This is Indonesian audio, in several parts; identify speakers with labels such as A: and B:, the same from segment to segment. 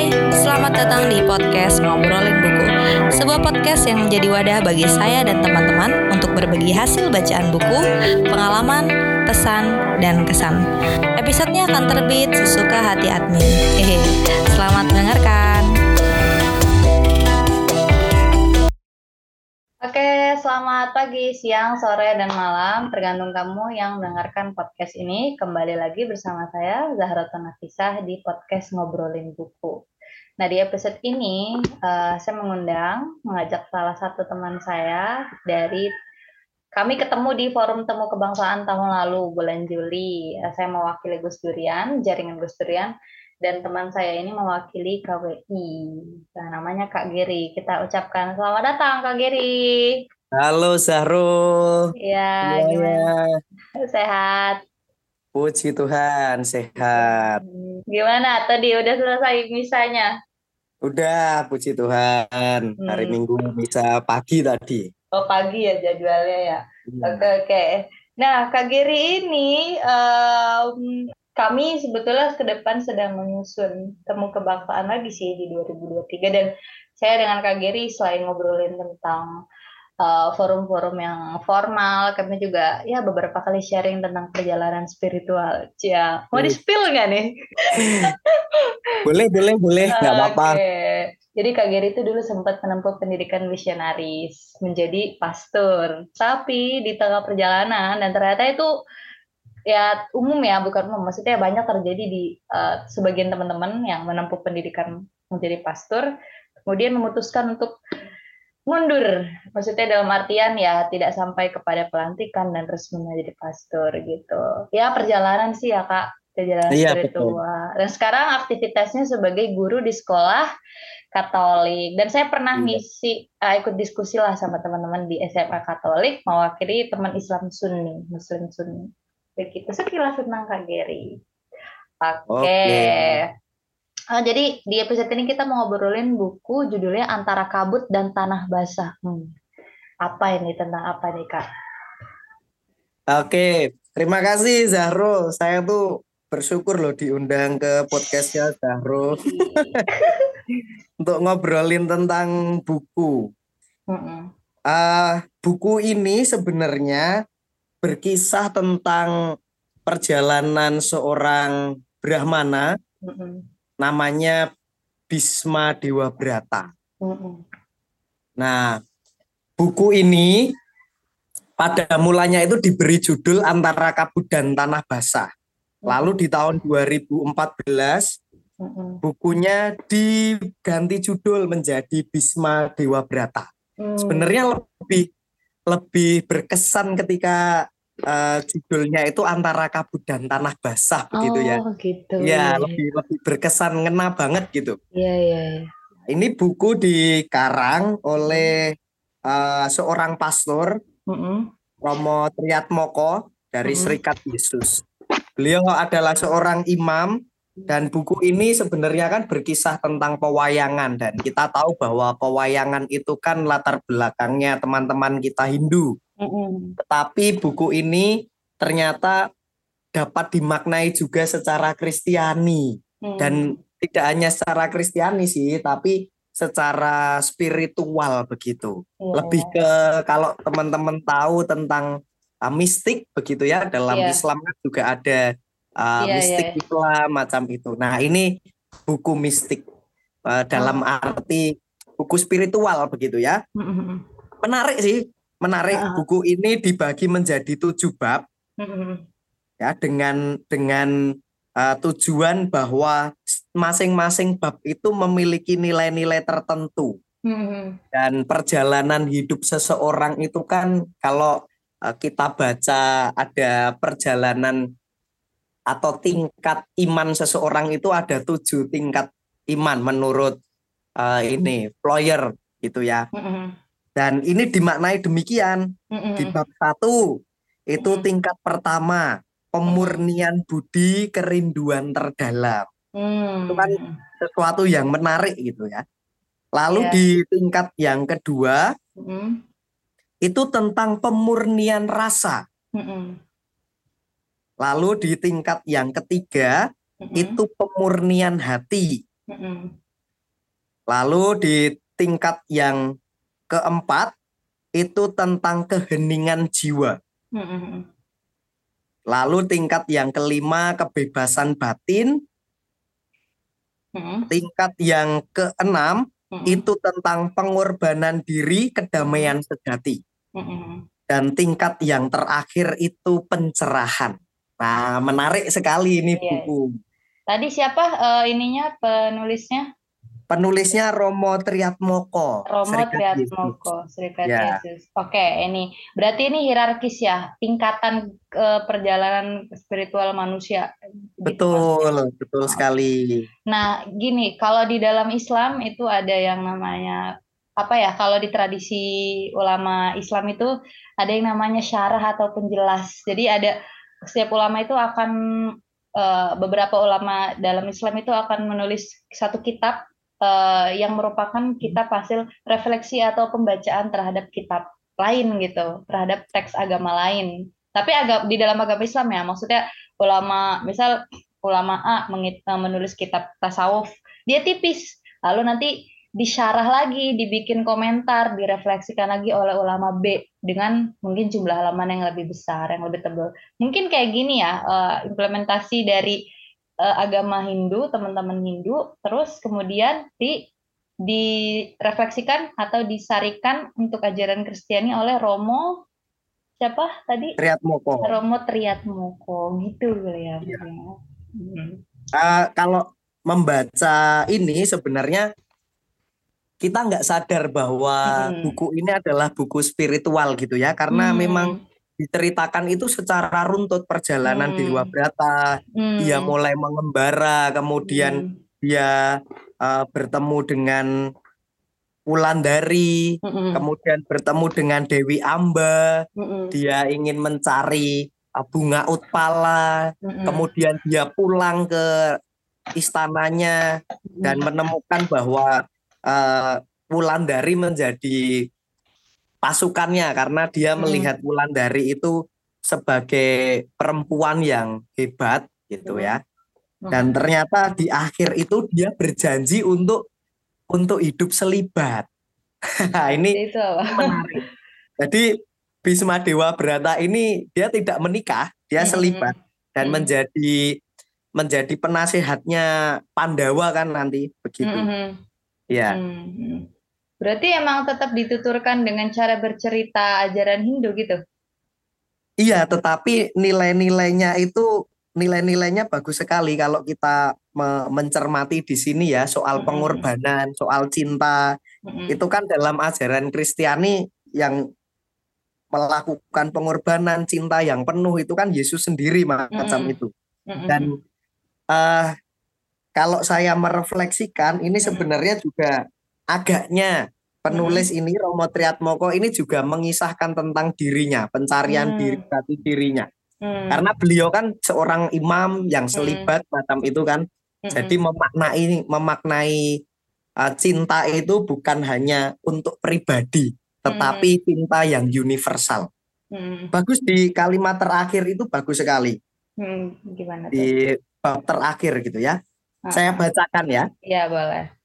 A: Hai, selamat datang di podcast Ngobrolin Buku. Sebuah podcast yang menjadi wadah bagi saya dan teman-teman Untuk berbagi hasil bacaan buku, pengalaman, pesan, dan kesan. Episodenya akan terbit sesuka hati admin. Hehe, selamat mendengarkan selamat pagi, siang, sore, dan malam. Tergantung kamu yang mendengarkan podcast ini. Kembali lagi bersama saya, Zahra Nafisah, di podcast Ngobrolin Buku. Nah, di episode ini, uh, saya mengundang, mengajak salah satu teman saya dari kami ketemu di forum temu kebangsaan tahun lalu, bulan Juli. Uh, saya mewakili Gus Durian, jaringan Gus Durian, dan teman saya ini mewakili KWI. Nah, namanya Kak Giri. Kita ucapkan selamat datang Kak Giri.
B: Halo Zahro.
A: Iya, gimana? Sehat.
B: Puji Tuhan, sehat.
A: Gimana? Tadi udah selesai misanya?
B: Udah, puji Tuhan. Hmm. Hari Minggu bisa pagi tadi.
A: Oh, pagi ya jadwalnya ya. Hmm. Oke, oke. Nah, Kak Giri ini um, kami sebetulnya ke depan sedang menyusun temu kebangsaan lagi sih di 2023 dan saya dengan Kak Geri selain ngobrolin tentang uh, forum-forum uh, yang formal, kami juga ya beberapa kali sharing tentang perjalanan spiritual. Ya, mau di spill nggak nih?
B: boleh, boleh, boleh, nggak apa-apa.
A: Okay. Jadi Kak Geri itu dulu sempat menempuh pendidikan misionaris, menjadi pastor. Tapi di tengah perjalanan dan ternyata itu ya umum ya bukan umum maksudnya banyak terjadi di uh, sebagian teman-teman yang menempuh pendidikan menjadi pastor kemudian memutuskan untuk mundur maksudnya dalam artian ya tidak sampai kepada pelantikan dan resmi menjadi pastor gitu ya perjalanan sih ya kak perjalanan iya, spiritual dan sekarang aktivitasnya sebagai guru di sekolah Katolik dan saya pernah iya. misi uh, ikut diskusi lah sama teman-teman di SMA Katolik mewakili teman Islam Sunni Muslim Sunni Begitu sekilas tentang Kak Geri. Oke. Okay. Uh, jadi di episode ini kita mau ngobrolin buku judulnya Antara Kabut dan Tanah Basah. Hmm. Apa ini tentang apa nih Kak?
B: Oke, terima kasih Zahro. Saya tuh bersyukur loh diundang ke podcastnya Zahro untuk ngobrolin tentang buku. Mm -mm. Uh, buku ini sebenarnya berkisah tentang perjalanan seorang Brahmana mm. Namanya Bisma Dewa Brata. Nah, buku ini pada mulanya itu diberi judul Antara Kabut dan Tanah Basah. Lalu di tahun 2014 bukunya diganti judul menjadi Bisma Dewa Brata. Mm. Sebenarnya lebih lebih berkesan ketika uh, judulnya itu antara kabut dan tanah basah begitu ya.
A: Oh, gitu.
B: Ya, lebih lebih berkesan ngena banget gitu.
A: Iya, iya, iya.
B: Ini buku dikarang oleh uh, seorang pastor, mm -hmm. Romo Triatmoko dari mm -hmm. Serikat Yesus. Beliau adalah seorang imam dan buku ini sebenarnya kan berkisah tentang pewayangan dan kita tahu bahwa pewayangan itu kan latar belakangnya teman-teman kita Hindu. Mm-hmm. Tetapi buku ini ternyata dapat dimaknai juga secara Kristiani mm. dan tidak hanya secara Kristiani sih, tapi secara spiritual begitu. Yeah. Lebih ke kalau teman-teman tahu tentang uh, mistik begitu ya dalam yeah. Islam kan juga ada uh, yeah, mistik yeah. Islam macam itu. Nah ini buku mistik uh, dalam oh. arti buku spiritual begitu ya. Mm-hmm. Menarik sih, menarik. Uh. Buku ini dibagi menjadi tujuh bab, mm-hmm. ya dengan dengan uh, tujuan bahwa masing-masing bab itu memiliki nilai-nilai tertentu. Mm-hmm. Dan perjalanan hidup seseorang itu kan kalau uh, kita baca ada perjalanan atau tingkat iman seseorang itu ada tujuh tingkat iman menurut uh, ini Floyer gitu ya. Dan ini dimaknai demikian di bab satu itu tingkat pertama pemurnian budi kerinduan terdalam. Mm. Itu kan sesuatu yang menarik gitu ya. Lalu yeah. di tingkat yang kedua mm. itu tentang pemurnian rasa. Mm Lalu di tingkat yang ketiga mm-hmm. itu pemurnian hati. Mm-hmm. Lalu di tingkat yang keempat itu tentang keheningan jiwa. Hmm. Lalu tingkat yang kelima kebebasan batin. Hmm. Tingkat yang keenam hmm. itu tentang pengorbanan diri, kedamaian sejati. Hmm. Dan tingkat yang terakhir itu pencerahan. Nah, menarik sekali ini yes. Buku.
A: Tadi siapa uh, ininya penulisnya?
B: Penulisnya Romo Triatmoko.
A: Romo Triatmoko, Serikat ya. Yesus. Oke, ini berarti ini hierarkis ya, tingkatan ke perjalanan spiritual manusia.
B: Betul, gitu, betul sekali.
A: Nah, gini, kalau di dalam Islam itu ada yang namanya apa ya? Kalau di tradisi ulama Islam itu ada yang namanya syarah atau penjelas. Jadi ada setiap ulama itu akan uh, beberapa ulama dalam Islam itu akan menulis satu kitab uh, yang merupakan kitab hasil refleksi atau pembacaan terhadap kitab lain gitu, terhadap teks agama lain. Tapi agak di dalam agama Islam ya, maksudnya ulama misal ulama A eh, menulis kitab tasawuf, dia tipis. Lalu nanti disyarah lagi, dibikin komentar, direfleksikan lagi oleh ulama B dengan mungkin jumlah halaman yang lebih besar, yang lebih tebal. Mungkin kayak gini ya, implementasi dari uh, agama Hindu, teman-teman Hindu, terus kemudian di direfleksikan atau disarikan untuk ajaran Kristiani oleh Romo siapa tadi?
B: Triatmoko.
A: Romo Triatmoko gitu ya. ya.
B: Hmm. Uh, kalau membaca ini sebenarnya kita nggak sadar bahwa hmm. buku ini adalah buku spiritual gitu ya karena hmm. memang diceritakan itu secara runtut perjalanan hmm. Dewa Brata. Hmm. Dia mulai mengembara, kemudian hmm. dia uh, bertemu dengan Wulandari, hmm. kemudian bertemu dengan Dewi Amba. Hmm. Dia ingin mencari uh, bunga utpala, hmm. kemudian dia pulang ke istananya dan menemukan bahwa uh, Wulandari menjadi pasukannya karena dia hmm. melihat Wulandari itu sebagai perempuan yang hebat gitu ya. Hmm. Dan ternyata di akhir itu dia berjanji untuk untuk hidup selibat. ini itu. menarik. Jadi Bisma Dewa Brata ini dia tidak menikah, dia hmm. selibat dan hmm. menjadi menjadi penasehatnya Pandawa kan nanti begitu. Hmm. Ya. Hmm.
A: Berarti emang tetap dituturkan dengan cara bercerita ajaran Hindu gitu?
B: Iya, tetapi nilai-nilainya itu nilai-nilainya bagus sekali kalau kita me mencermati di sini ya soal pengorbanan, soal cinta. Itu kan dalam ajaran Kristiani yang melakukan pengorbanan cinta yang penuh itu kan Yesus sendiri macam itu. Dan uh, kalau saya merefleksikan ini sebenarnya juga agaknya penulis hmm. ini Romo Triatmoko ini juga mengisahkan tentang dirinya, pencarian hmm. diri jati dirinya. Hmm. Karena beliau kan seorang imam yang selibat hmm. macam itu kan. Hmm. Jadi memaknai memaknai uh, cinta itu bukan hanya untuk pribadi, tetapi hmm. cinta yang universal. Hmm. Bagus di kalimat terakhir itu bagus sekali.
A: Hmm, gimana
B: tuh? Di bab terakhir gitu ya. Saya bacakan ya.
A: Iya, boleh.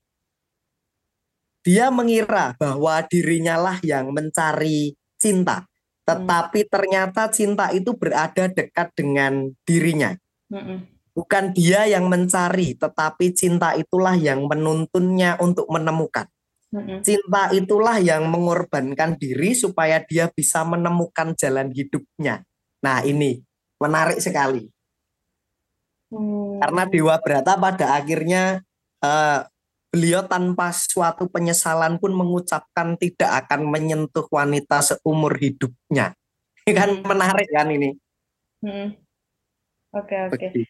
B: Dia mengira bahwa dirinya lah yang mencari cinta, tetapi hmm. ternyata cinta itu berada dekat dengan dirinya. Hmm. Bukan dia yang mencari, tetapi cinta itulah yang menuntunnya untuk menemukan. Hmm. Cinta itulah yang mengorbankan diri supaya dia bisa menemukan jalan hidupnya. Nah, ini menarik sekali. Hmm. Karena Dewa Brata pada akhirnya uh, beliau tanpa suatu penyesalan pun mengucapkan tidak akan menyentuh wanita seumur hidupnya. Ini kan menarik kan ini.
A: Hmm. Oke okay, oke. Okay.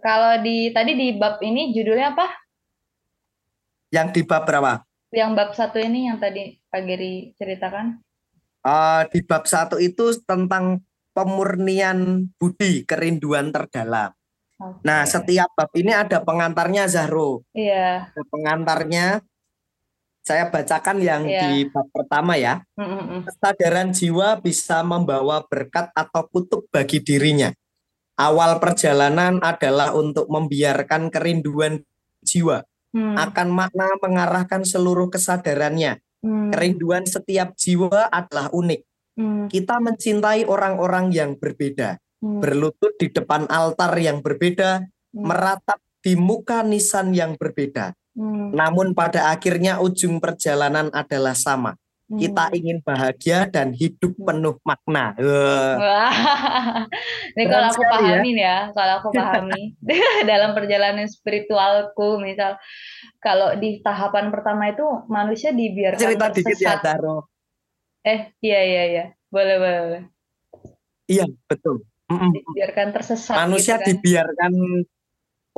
A: Kalau di tadi di bab ini judulnya apa?
B: Yang di bab berapa?
A: Yang bab satu ini yang tadi Pak Geri ceritakan.
B: Uh, di bab satu itu tentang pemurnian budi, kerinduan terdalam. Okay. Nah, setiap bab ini ada pengantarnya Zahro.
A: Iya.
B: Yeah. Pengantarnya saya bacakan yang yeah. di bab pertama ya. Mm-mm. Kesadaran jiwa bisa membawa berkat atau kutuk bagi dirinya. Awal perjalanan adalah untuk membiarkan kerinduan jiwa hmm. akan makna mengarahkan seluruh kesadarannya. Hmm. Kerinduan setiap jiwa adalah unik. Hmm. Kita mencintai orang-orang yang berbeda, hmm. berlutut di depan altar yang berbeda, hmm. meratap di muka nisan yang berbeda. Hmm. Namun pada akhirnya ujung perjalanan adalah sama. Hmm. Kita ingin bahagia dan hidup hmm. penuh makna.
A: Wah. Ini kalau aku pahamin ya, ya kalau aku pahami dalam perjalanan spiritualku, misal kalau di tahapan pertama itu manusia dibiarkan
B: cerita dikit ya Taro.
A: Eh, iya iya iya. Boleh boleh.
B: Iya, betul.
A: Dibiarkan tersesat.
B: Manusia gitu kan? dibiarkan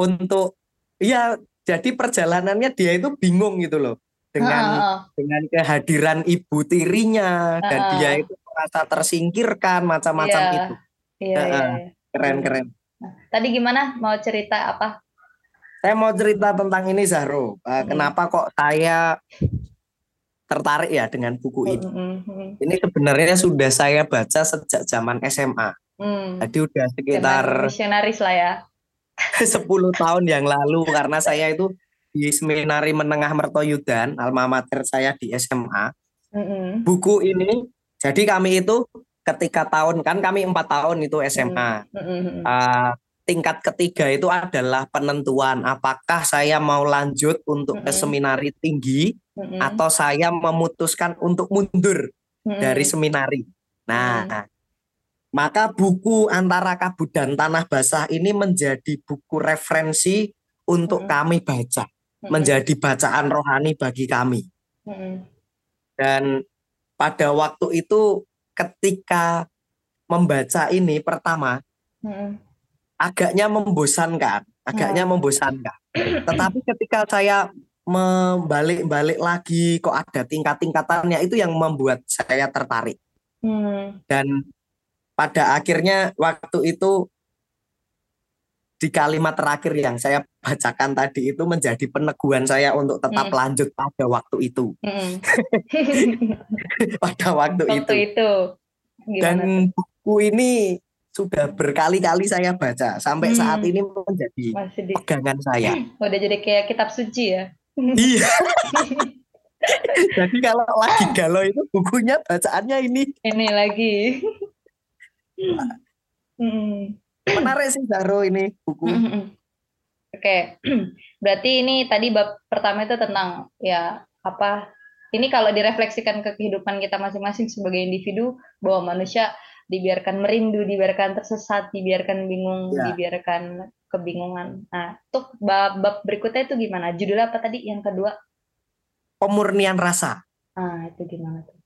B: untuk iya jadi perjalanannya dia itu bingung gitu loh dengan uh, dengan kehadiran ibu tirinya uh, dan dia itu merasa tersingkirkan macam-macam yeah. itu.
A: Iya, uh, iya, iya.
B: Keren keren.
A: Nah, tadi gimana mau cerita apa?
B: Saya mau cerita tentang ini Zahro. Uh, hmm. Kenapa kok saya tertarik ya dengan buku ini? Hmm. Ini sebenarnya sudah saya baca sejak zaman SMA. Hmm. Jadi udah sekitar
A: misionaris lah ya.
B: 10 tahun yang lalu karena saya itu di seminari menengah Mertoyudan, alma mater saya di SMA. Mm-hmm. Buku ini, jadi kami itu ketika tahun kan kami empat tahun itu SMA. Mm-hmm. Uh, tingkat ketiga itu adalah penentuan apakah saya mau lanjut untuk mm-hmm. ke seminari tinggi mm-hmm. atau saya memutuskan untuk mundur mm-hmm. dari seminari. Nah, mm-hmm maka buku antara kabut dan tanah basah ini menjadi buku referensi untuk hmm. kami baca, hmm. menjadi bacaan rohani bagi kami. Hmm. Dan pada waktu itu ketika membaca ini pertama hmm. agaknya membosankan, agaknya hmm. membosankan. Tetapi ketika saya membalik-balik lagi kok ada tingkat-tingkatannya itu yang membuat saya tertarik. Hmm. Dan pada akhirnya waktu itu di kalimat terakhir yang saya bacakan tadi itu menjadi peneguhan saya untuk tetap hmm. lanjut pada waktu itu. Hmm. pada waktu, waktu itu. itu. Dan buku ini sudah berkali-kali saya baca sampai hmm. saat ini menjadi pegangan saya.
A: Udah jadi kayak kitab suci ya.
B: iya. jadi kalau lagi galau itu bukunya bacaannya ini.
A: Ini lagi.
B: Hmm. Menarik sih Zaro ini buku.
A: Oke, okay. berarti ini tadi bab pertama itu tentang ya apa? Ini kalau direfleksikan ke kehidupan kita masing-masing sebagai individu bahwa manusia dibiarkan merindu, dibiarkan tersesat, dibiarkan bingung, ya. dibiarkan kebingungan. Nah, untuk bab, bab berikutnya itu gimana? Judulnya apa tadi? Yang kedua?
B: Pemurnian rasa.
A: Ah, itu gimana tuh?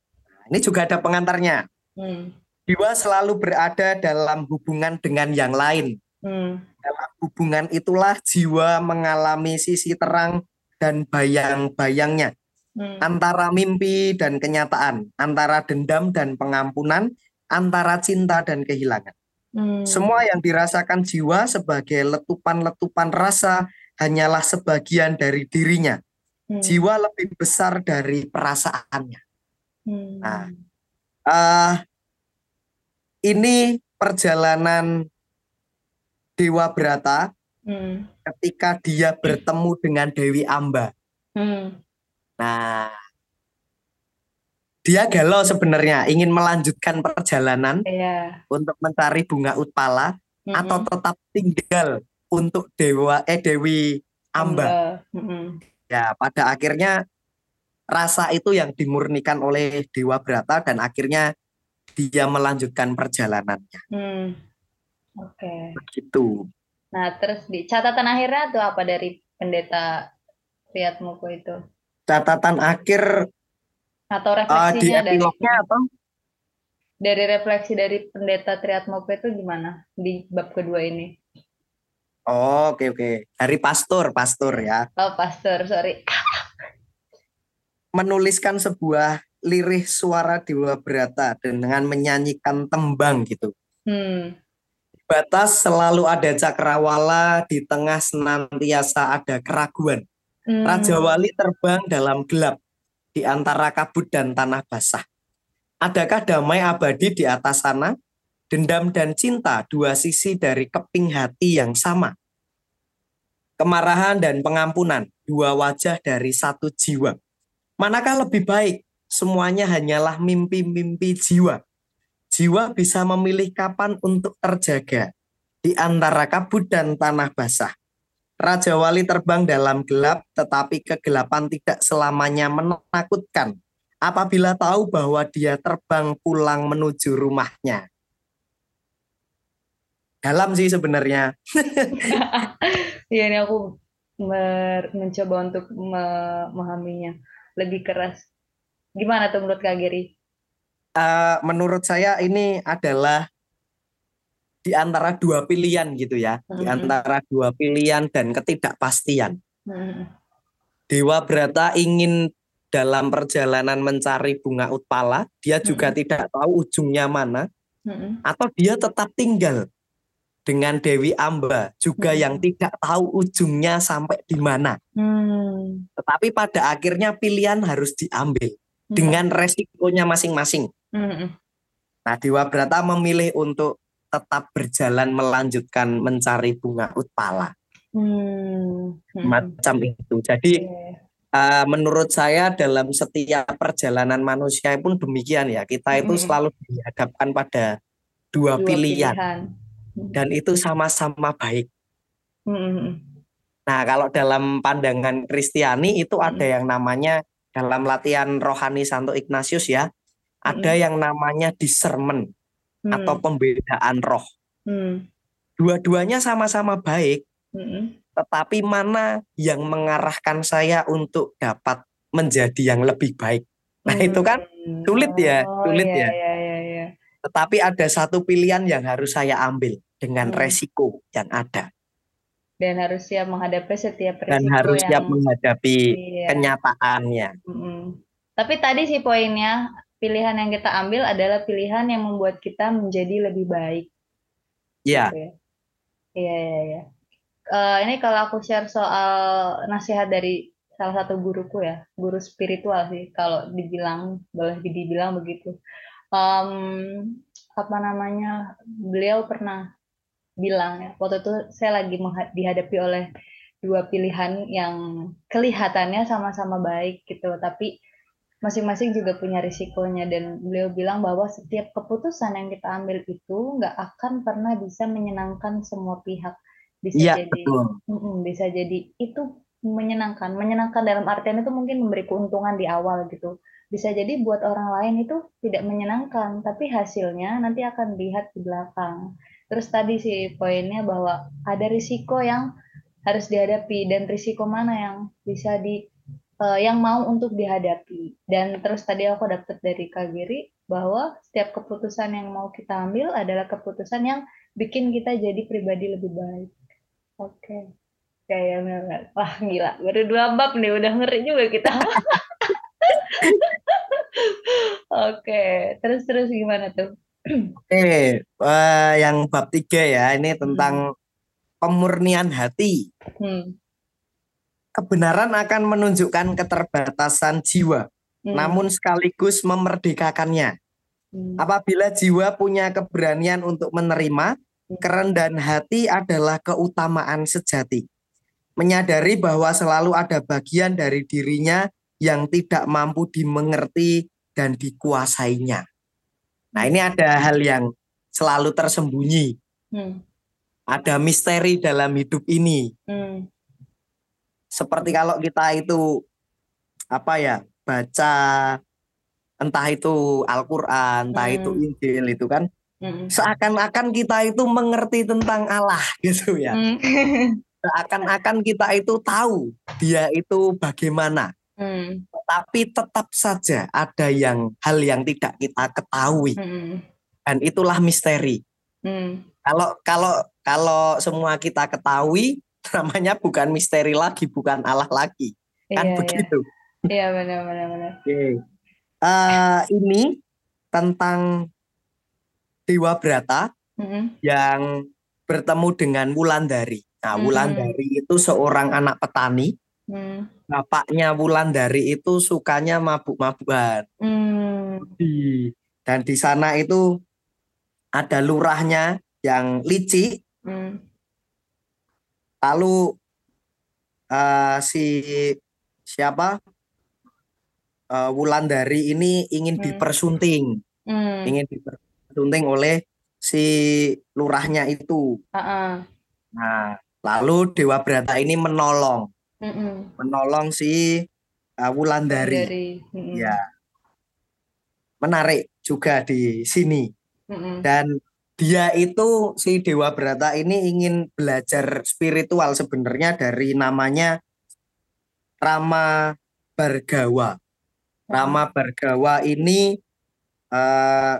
B: Ini juga ada pengantarnya. Hmm. Jiwa selalu berada dalam hubungan dengan yang lain. Hmm. Dalam hubungan itulah jiwa mengalami sisi terang dan bayang-bayangnya. Hmm. Antara mimpi dan kenyataan, antara dendam dan pengampunan, antara cinta dan kehilangan. Hmm. Semua yang dirasakan jiwa sebagai letupan-letupan rasa hanyalah sebagian dari dirinya. Hmm. Jiwa lebih besar dari perasaannya. Hmm. Nah, uh, ini perjalanan Dewa Brata hmm. ketika dia bertemu dengan Dewi Amba. Hmm. Nah, dia galau sebenarnya ingin melanjutkan perjalanan yeah. untuk mencari bunga utpala mm -hmm. atau tetap tinggal untuk dewa eh Dewi Amba. Mm -hmm. Ya, pada akhirnya rasa itu yang dimurnikan oleh Dewa Brata dan akhirnya dia melanjutkan perjalanannya. Hmm.
A: Oke. Okay.
B: Begitu.
A: Nah, terus di catatan akhirnya tuh apa dari pendeta Riyad Moko itu?
B: Catatan akhir
A: atau refleksinya
B: uh, di dari atau
A: dari refleksi dari pendeta Triat Moko itu gimana di bab kedua ini?
B: Oh, oke okay, oke. Okay. Dari pastor, pastor ya.
A: Oh, pastor, sorry.
B: Menuliskan sebuah lirih suara Dewa Berata dan dengan menyanyikan tembang gitu. Hmm. Batas selalu ada cakrawala, di tengah senantiasa ada keraguan. Hmm. Raja Wali terbang dalam gelap di antara kabut dan tanah basah. Adakah damai abadi di atas sana? Dendam dan cinta dua sisi dari keping hati yang sama. Kemarahan dan pengampunan dua wajah dari satu jiwa. Manakah lebih baik? Semuanya hanyalah mimpi-mimpi jiwa. Jiwa bisa memilih kapan untuk terjaga di antara kabut dan tanah basah. Raja Wali terbang dalam gelap, tetapi kegelapan tidak selamanya menakutkan apabila tahu bahwa dia terbang pulang menuju rumahnya. Dalam sih sebenarnya.
A: Iya ini aku mencoba untuk memahaminya lebih keras. Gimana tuh menurut Kak Giri?
B: Uh, menurut saya ini adalah di antara dua pilihan gitu ya, hmm. di antara dua pilihan dan ketidakpastian. Hmm. Dewa Brata ingin dalam perjalanan mencari bunga utpala, dia juga hmm. tidak tahu ujungnya mana, hmm. atau dia tetap tinggal dengan Dewi Amba juga hmm. yang tidak tahu ujungnya sampai di mana. Hmm. Tetapi pada akhirnya pilihan harus diambil hmm. dengan resikonya masing-masing. Hmm. Nah, Dewa Brata memilih untuk tetap berjalan melanjutkan mencari bunga utpala. Hmm. hmm. Macam itu. Jadi okay. uh, menurut saya dalam setiap perjalanan manusia pun demikian ya. Kita itu hmm. selalu dihadapkan pada dua, dua pilihan. pilihan. Dan itu sama-sama baik. Hmm. Nah, kalau dalam pandangan Kristiani itu hmm. ada yang namanya dalam latihan rohani Santo Ignatius ya, ada hmm. yang namanya discernment hmm. atau pembedaan roh. Hmm. Dua-duanya sama-sama baik, hmm. tetapi mana yang mengarahkan saya untuk dapat menjadi yang lebih baik? Nah hmm. itu kan sulit ya, oh, sulit iya, ya. Iya, iya, iya. Tetapi ada satu pilihan yang harus saya ambil dengan hmm. resiko yang ada.
A: Dan harus siap menghadapi setiap
B: resiko Dan harus yang... siap menghadapi iya. kenyataannya.
A: Hmm. Tapi tadi sih poinnya pilihan yang kita ambil adalah pilihan yang membuat kita menjadi lebih baik.
B: Iya. Gitu ya.
A: Iya, iya, iya. Uh, ini kalau aku share soal nasihat dari salah satu guruku ya, guru spiritual sih, kalau dibilang, boleh dibilang begitu. Um, apa namanya, beliau pernah bilang ya, waktu itu saya lagi dihadapi oleh dua pilihan yang kelihatannya sama-sama baik gitu, tapi masing-masing juga punya risikonya. Dan beliau bilang bahwa setiap keputusan yang kita ambil itu nggak akan pernah bisa menyenangkan semua pihak. Bisa ya, jadi betul. bisa jadi itu menyenangkan. Menyenangkan dalam artian itu mungkin memberi keuntungan di awal gitu. Bisa jadi buat orang lain itu tidak menyenangkan tapi hasilnya nanti akan lihat di belakang terus tadi sih poinnya bahwa ada risiko yang harus dihadapi dan risiko mana yang bisa di uh, yang mau untuk dihadapi. Dan terus tadi aku dapat dari Kak Giri bahwa setiap keputusan yang mau kita ambil adalah keputusan yang bikin kita jadi pribadi lebih baik. Oke. Okay. Kayak wah gila, baru dua bab nih udah ngeri juga kita. Oke, okay. terus terus gimana tuh?
B: Oke, okay. uh, yang bab tiga ya, ini tentang hmm. pemurnian hati. Hmm kebenaran akan menunjukkan keterbatasan jiwa, hmm. namun sekaligus memerdekakannya. Hmm. Apabila jiwa punya keberanian untuk menerima, hmm. kerendahan hati adalah keutamaan sejati. Menyadari bahwa selalu ada bagian dari dirinya yang tidak mampu dimengerti dan dikuasainya. Nah, ini ada hal yang selalu tersembunyi. Hmm. Ada misteri dalam hidup ini. Hmm seperti kalau kita itu apa ya baca entah itu Al-Qur'an, entah hmm. itu Injil itu kan hmm. seakan-akan kita itu mengerti tentang Allah gitu ya. Hmm. Seakan-akan kita itu tahu dia itu bagaimana. Hmm. Tapi tetap saja ada yang hal yang tidak kita ketahui. Hmm. Dan itulah misteri. Hmm. Kalau kalau kalau semua kita ketahui, namanya bukan misteri lagi, bukan Allah lagi. Kan iya, begitu.
A: Iya, benar benar benar.
B: Oke. Okay. Uh, eh, ini tentang Dewa Brata mm -hmm. yang bertemu dengan Wulandari. Nah, Wulandari mm -hmm. itu seorang anak petani. Mm. Bapaknya Wulandari itu sukanya mabuk-mabukan. Mm. Dan di sana itu ada lurahnya yang licik. Mm Lalu uh, si siapa uh, Wulandari ini ingin hmm. dipersunting, hmm. ingin dipersunting oleh si lurahnya itu. Uh -uh. Nah, lalu Dewa Brata ini menolong, mm menolong si uh, Wulandari. Wulandari. Ya, menarik juga di sini. Mm -mm. Dan dia itu si Dewa Brata ini ingin belajar spiritual sebenarnya dari namanya Rama Bargawa. Rama Bargawa ini uh,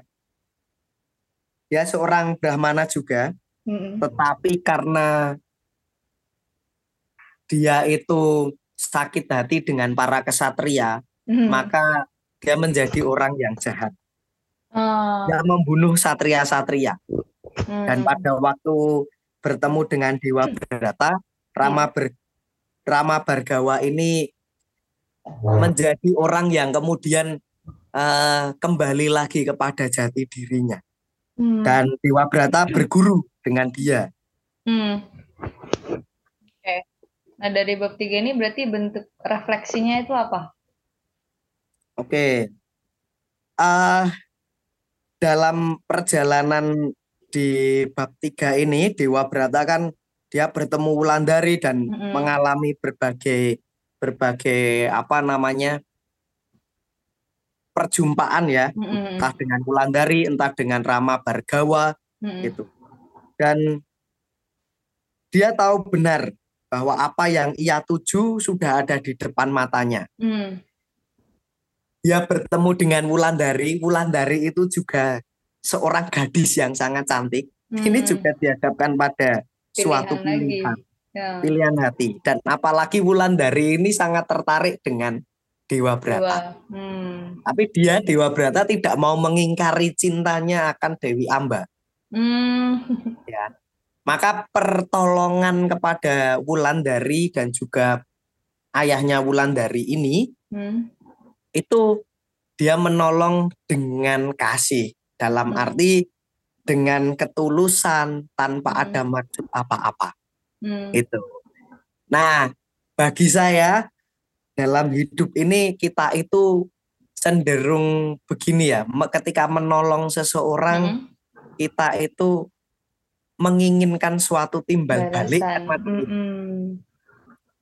B: dia seorang Brahmana juga, mm-hmm. tetapi karena dia itu sakit hati dengan para kesatria, mm-hmm. maka dia menjadi orang yang jahat. Oh. Dia membunuh satria-satria. Hmm. Dan pada waktu bertemu dengan Dewa Brata, Rama Ber, Rama Bargawa ini menjadi orang yang kemudian uh, kembali lagi kepada jati dirinya. Hmm. Dan Dewa Brata berguru dengan dia. Hmm.
A: Nah dari bab tiga ini berarti bentuk refleksinya itu apa?
B: Oke. Uh, dalam perjalanan di bab tiga ini Dewa Brata kan dia bertemu Wulandari dan mm -hmm. mengalami berbagai berbagai apa namanya perjumpaan ya mm -hmm. entah dengan Wulandari entah dengan Rama Bargawa mm -hmm. gitu dan dia tahu benar bahwa apa yang ia tuju sudah ada di depan matanya. Mm dia bertemu dengan Wulandari. Wulandari itu juga seorang gadis yang sangat cantik. Hmm. Ini juga dihadapkan pada pilihan suatu pilihan, ya. pilihan hati. Dan apalagi Wulandari ini sangat tertarik dengan Dewa Brata. Hmm. Tapi dia Dewa Brata tidak mau mengingkari cintanya akan Dewi Amba. Hmm. Ya. Maka pertolongan kepada Wulandari dan juga ayahnya Wulandari ini hmm itu dia menolong dengan kasih dalam hmm. arti dengan ketulusan tanpa hmm. ada maksud apa-apa. Hmm. Itu. Nah, bagi saya dalam hidup ini kita itu cenderung begini ya, ketika menolong seseorang hmm. kita itu menginginkan suatu timbal balik kan -hmm.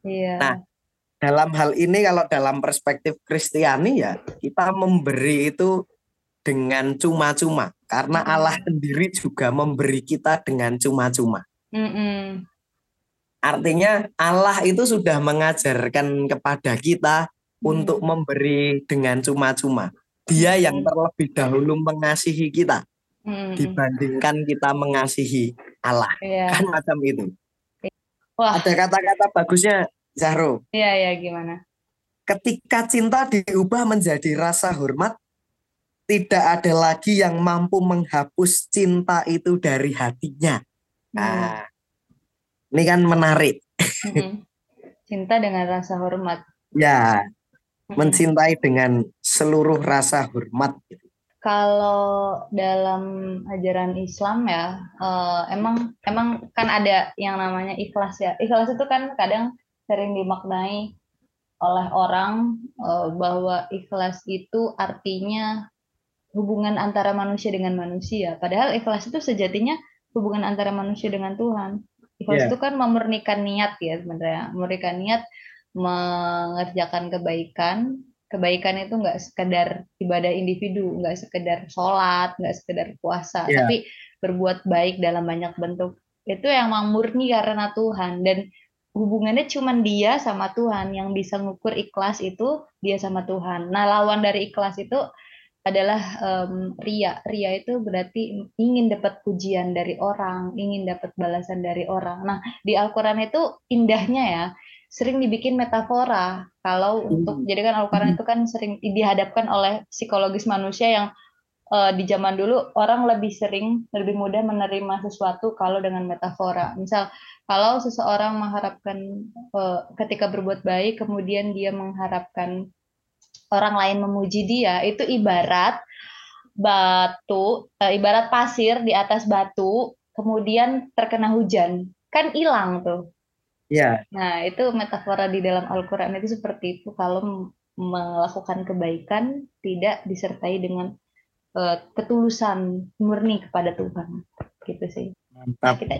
B: Iya. Nah, dalam hal ini kalau dalam perspektif Kristiani ya kita memberi itu dengan cuma-cuma karena Allah sendiri juga memberi kita dengan cuma-cuma. Artinya Allah itu sudah mengajarkan kepada kita mm. untuk memberi dengan cuma-cuma. Dia yang terlebih dahulu mengasihi kita mm. dibandingkan kita mengasihi Allah. Yeah. Kan macam itu. Wah. Ada kata-kata bagusnya Zahro.
A: Iya, iya, gimana?
B: Ketika cinta diubah menjadi rasa hormat, tidak ada lagi yang mampu menghapus cinta itu dari hatinya. Hmm. Nah, ini kan menarik. Hmm.
A: Cinta dengan rasa hormat.
B: Ya, hmm. mencintai dengan seluruh rasa hormat.
A: Kalau dalam ajaran Islam ya, uh, emang emang kan ada yang namanya ikhlas ya. Ikhlas itu kan kadang sering dimaknai oleh orang uh, bahwa ikhlas itu artinya hubungan antara manusia dengan manusia. Padahal ikhlas itu sejatinya hubungan antara manusia dengan Tuhan. Ikhlas yeah. itu kan memurnikan niat ya sebenarnya, memurnikan niat mengerjakan kebaikan. Kebaikan itu nggak sekedar ibadah individu, nggak sekedar sholat, nggak sekedar puasa, yeah. tapi berbuat baik dalam banyak bentuk. Itu yang murni karena Tuhan dan hubungannya cuma dia sama Tuhan yang bisa ngukur ikhlas itu dia sama Tuhan. Nah lawan dari ikhlas itu adalah um, ria. Ria itu berarti ingin dapat pujian dari orang, ingin dapat balasan dari orang. Nah di Al-Quran itu indahnya ya, sering dibikin metafora. Kalau untuk hmm. jadi kan Al-Quran itu kan sering dihadapkan oleh psikologis manusia yang uh, di zaman dulu orang lebih sering lebih mudah menerima sesuatu kalau dengan metafora. Misal kalau seseorang mengharapkan uh, ketika berbuat baik kemudian dia mengharapkan orang lain memuji dia itu ibarat batu uh, ibarat pasir di atas batu kemudian terkena hujan kan hilang tuh
B: Iya.
A: Nah, itu metafora di dalam Al-Qur'an itu seperti itu kalau melakukan kebaikan tidak disertai dengan uh, ketulusan murni kepada Tuhan. Gitu sih. Mantap. Nah, kita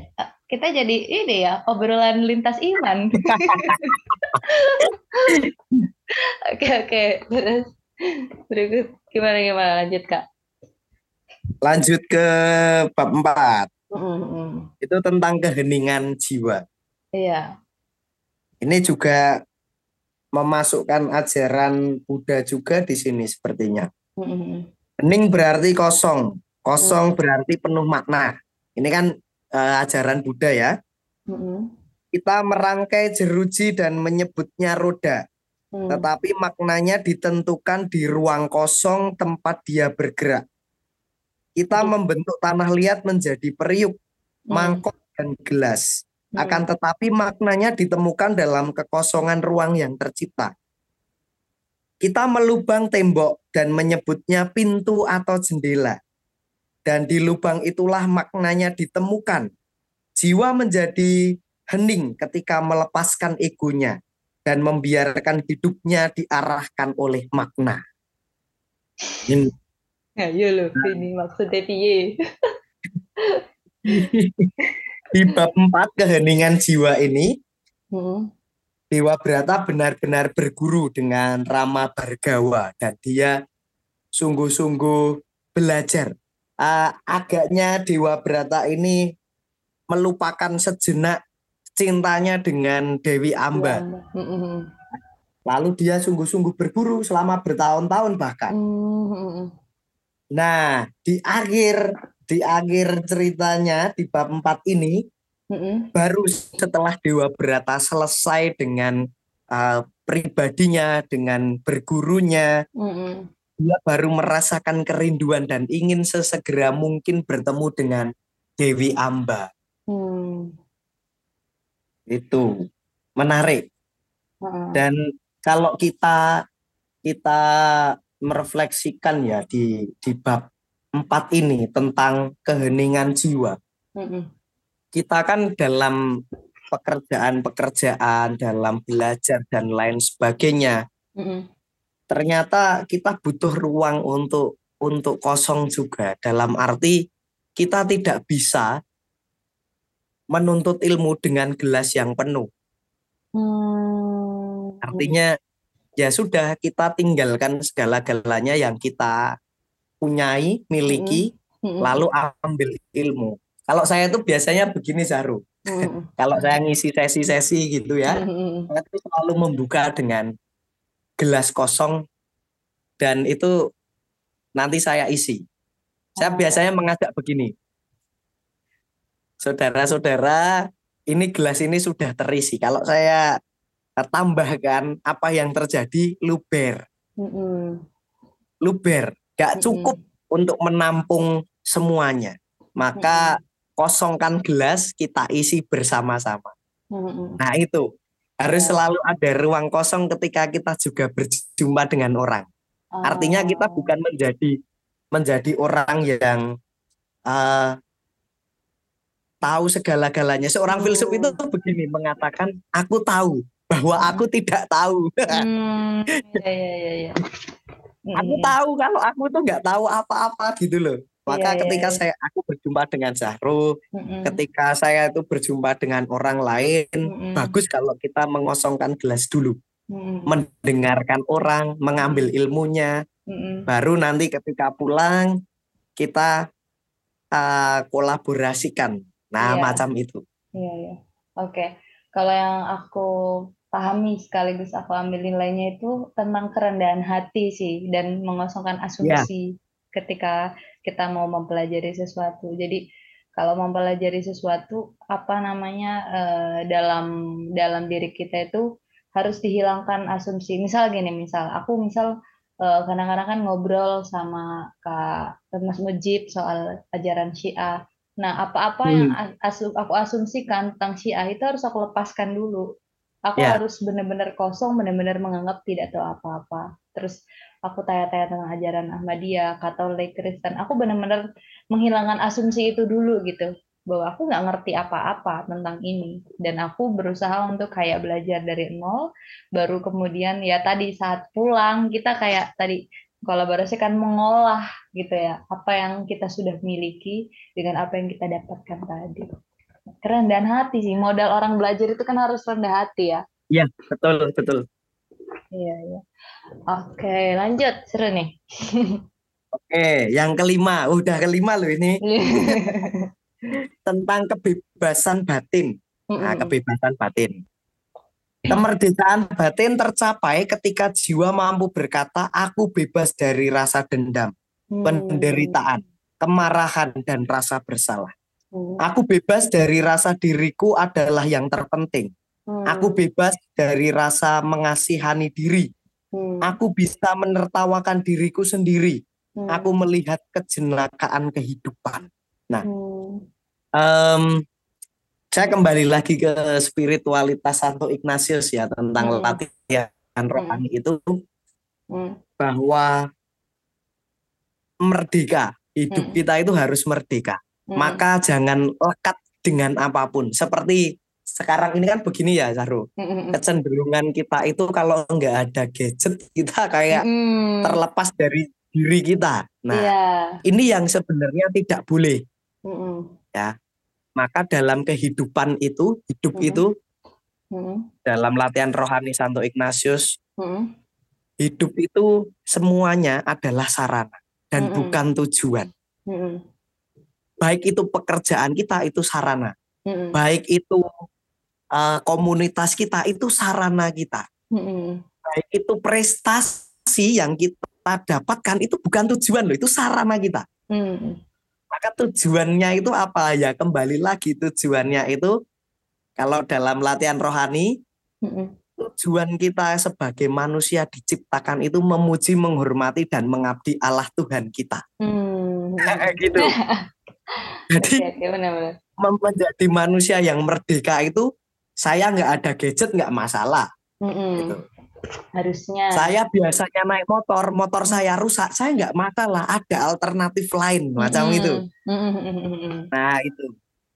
A: kita jadi ini ya obrolan lintas iman. Oke oke terus berikut gimana gimana lanjut kak?
B: Lanjut ke bab 4 mm -hmm. Itu tentang keheningan jiwa.
A: Iya.
B: Ini juga memasukkan ajaran Buddha juga di sini sepertinya. Mm-hmm. Hening berarti kosong, kosong mm-hmm. berarti penuh makna. Ini kan uh, ajaran Buddha ya. Mm-hmm. Kita merangkai jeruji dan menyebutnya roda, mm. tetapi maknanya ditentukan di ruang kosong tempat dia bergerak. Kita mm. membentuk tanah liat menjadi periuk, mm. mangkok dan gelas. Akan hmm. tetapi maknanya ditemukan dalam kekosongan ruang yang tercipta. Kita melubang tembok dan menyebutnya pintu atau jendela. Dan di lubang itulah maknanya ditemukan. Jiwa menjadi hening ketika melepaskan egonya dan membiarkan hidupnya diarahkan oleh makna.
A: Ini. Ya, loh, ini maksudnya piye.
B: di bab 4 keheningan jiwa ini hmm. Dewa Brata benar-benar berguru dengan Rama Bargawa dan dia sungguh-sungguh belajar. Uh, agaknya Dewa Brata ini melupakan sejenak cintanya dengan Dewi Amba. Hmm. Lalu dia sungguh-sungguh berburu selama bertahun-tahun bahkan. Hmm. Nah, di akhir di akhir ceritanya di bab 4 ini mm-hmm. baru setelah Dewa Berata selesai dengan uh, pribadinya dengan bergurunya mm-hmm. dia baru merasakan kerinduan dan ingin sesegera mungkin bertemu dengan Dewi Amba mm. itu menarik mm-hmm. dan kalau kita kita merefleksikan ya di di bab empat ini tentang keheningan jiwa. Mm-hmm. Kita kan dalam pekerjaan-pekerjaan, dalam belajar dan lain sebagainya, mm-hmm. ternyata kita butuh ruang untuk untuk kosong juga. Dalam arti kita tidak bisa menuntut ilmu dengan gelas yang penuh. Hmm. Artinya ya sudah kita tinggalkan segala-galanya yang kita punyai, miliki, mm-hmm. lalu ambil ilmu. Kalau saya tuh biasanya begini Zaru. Mm-hmm. Kalau saya ngisi sesi-sesi gitu ya, mm-hmm. saya tuh selalu membuka dengan gelas kosong dan itu nanti saya isi. Saya oh. biasanya mengajak begini. Saudara-saudara, ini gelas ini sudah terisi. Kalau saya tambahkan apa yang terjadi luber. Mm-hmm. Luber gak cukup hmm. untuk menampung semuanya. Maka hmm. kosongkan gelas, kita isi bersama-sama. Hmm. Nah itu harus selalu ada ruang kosong ketika kita juga berjumpa dengan orang. Oh. Artinya kita bukan menjadi menjadi orang yang uh, tahu segala-galanya. Seorang hmm. filsuf itu begini mengatakan, aku tahu bahwa aku tidak tahu. Hmm, ya, ya, ya. Aku tahu kalau aku tuh nggak tahu apa-apa gitu loh. Maka yeah, ketika yeah. saya aku berjumpa dengan Zahro, mm-hmm. ketika saya itu berjumpa dengan orang lain, mm-hmm. bagus kalau kita mengosongkan gelas dulu. Mm-hmm. Mendengarkan orang, mengambil ilmunya. Mm-hmm. Baru nanti ketika pulang kita uh, kolaborasikan. Nah, yeah. macam itu.
A: Iya, yeah, yeah. Oke. Okay. Kalau yang aku pahami sekaligus aku ambil nilainya itu tentang kerendahan hati sih dan mengosongkan asumsi yeah. ketika kita mau mempelajari sesuatu. Jadi kalau mempelajari sesuatu apa namanya uh, dalam dalam diri kita itu harus dihilangkan asumsi. Misal gini, misal aku misal uh, kadang-kadang kan ngobrol sama Kak Mas Mujib soal ajaran Syiah. Nah, apa-apa hmm. yang aku asumsikan tentang Syiah itu harus aku lepaskan dulu Aku yeah. harus benar-benar kosong, benar-benar menganggap tidak tahu apa-apa. Terus aku tanya-tanya tentang ajaran Ahmadiyah, Katolik, Kristen. Aku benar-benar menghilangkan asumsi itu dulu gitu. bahwa aku nggak ngerti apa-apa tentang ini dan aku berusaha untuk kayak belajar dari nol baru kemudian ya tadi saat pulang kita kayak tadi kolaborasi kan mengolah gitu ya apa yang kita sudah miliki dengan apa yang kita dapatkan tadi keren dan hati sih. Modal orang belajar itu kan harus rendah hati ya.
B: Iya betul betul.
A: Iya iya. Oke lanjut. Seru nih.
B: Oke yang kelima. Udah kelima loh ini. Tentang kebebasan batin. Nah, kebebasan batin. Kemerdekaan batin tercapai ketika jiwa mampu berkata, "Aku bebas dari rasa dendam, mm. penderitaan, kemarahan, dan rasa bersalah. Mm. Aku bebas dari rasa diriku adalah yang terpenting. Mm. Aku bebas dari rasa mengasihani diri. Aku bisa menertawakan diriku sendiri. Aku melihat kejenakaan kehidupan." Nah, um, saya kembali lagi ke spiritualitas Santo Ignatius ya tentang hmm. latihan rohani hmm. itu hmm. bahwa merdeka hidup hmm. kita itu harus merdeka hmm. maka jangan lekat dengan apa pun seperti sekarang ini kan begini ya Zahro hmm. hmm, hmm. kecenderungan kita itu kalau nggak ada gadget kita kayak hmm. terlepas dari diri kita nah yeah. ini yang sebenarnya tidak boleh hmm. ya maka dalam kehidupan itu hidup hmm. itu hmm. dalam latihan rohani Santo Ignatius hmm. hidup itu semuanya adalah sarana dan hmm. bukan tujuan hmm. Baik itu pekerjaan kita itu sarana hmm. baik itu uh, komunitas kita itu sarana kita hmm. baik itu prestasi yang kita dapatkan itu bukan tujuan loh itu sarana kita hmm maka tujuannya itu apa ya? Kembali lagi tujuannya itu kalau dalam latihan rohani tujuan kita sebagai manusia diciptakan itu memuji, menghormati dan mengabdi Allah Tuhan kita. Hmm. gitu. Jadi menjadi manusia yang merdeka itu saya nggak ada gadget nggak masalah. Mm -mm. Gitu.
A: Harusnya.
B: Saya biasanya naik motor motor saya rusak saya nggak masalah. Ada alternatif lain macam mm -hmm. itu. Mm -hmm. nah itu.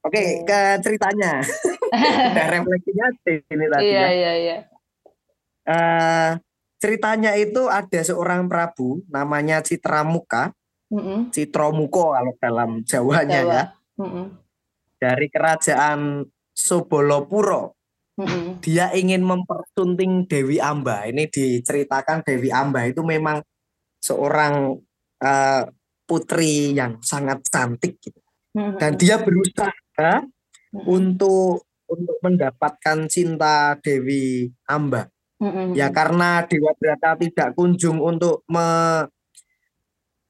B: Oke okay, ke ceritanya. Udah refleksinya ini tadi
A: iya, ya. iya iya.
B: Uh, ceritanya itu ada seorang prabu namanya Citra Mm -hmm. Citromuko kalau dalam Jawanya Jawa. ya mm -hmm. dari kerajaan Sobolopuro dia ingin mempersunting Dewi Amba. Ini diceritakan Dewi Amba itu memang seorang uh, putri yang sangat cantik gitu. Dan dia berusaha untuk untuk mendapatkan cinta Dewi Amba. Ya karena Dewa Brata tidak kunjung untuk me,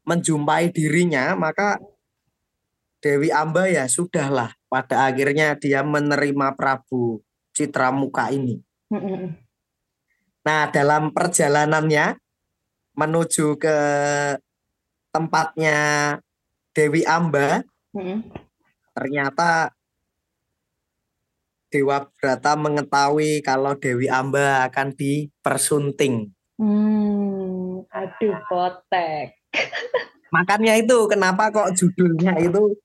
B: menjumpai dirinya, maka Dewi Amba ya sudahlah. Pada akhirnya dia menerima Prabu citra muka ini. Nah, dalam perjalanannya menuju ke tempatnya Dewi Amba, ternyata Dewa Brata mengetahui kalau Dewi Amba akan dipersunting.
A: Hmm, aduh potek.
B: Makanya itu kenapa kok judulnya itu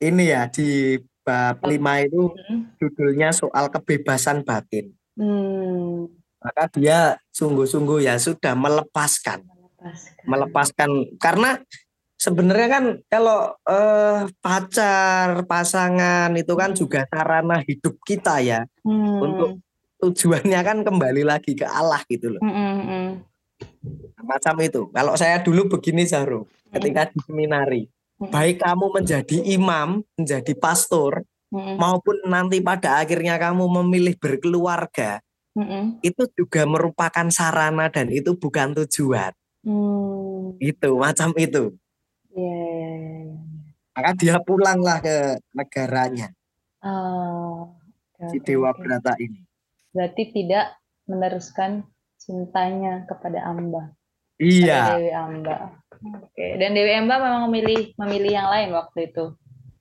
B: ini ya di bab lima itu hmm. judulnya soal kebebasan batin. Hmm. Maka dia sungguh-sungguh ya sudah melepaskan, melepaskan, melepaskan karena sebenarnya kan kalau eh, pacar pasangan itu kan juga sarana hidup kita ya hmm. untuk tujuannya kan kembali lagi ke Allah gitu loh. Hmm. hmm, hmm. Macam itu. Kalau saya dulu begini Zahro, ketika di seminari, baik kamu menjadi imam, menjadi pastor, maupun nanti pada akhirnya kamu memilih berkeluarga, itu juga merupakan sarana dan itu bukan tujuan. Mm. Itu macam itu. Yeah. Iya, iya. Maka dia pulanglah ke negaranya. Oh, okay, si Dewa okay. Brata ini.
A: Berarti tidak meneruskan cintanya kepada Amba.
B: Iya.
A: Dewi Amba. Oke, dan Dewi Emba memang memilih memilih yang lain waktu itu.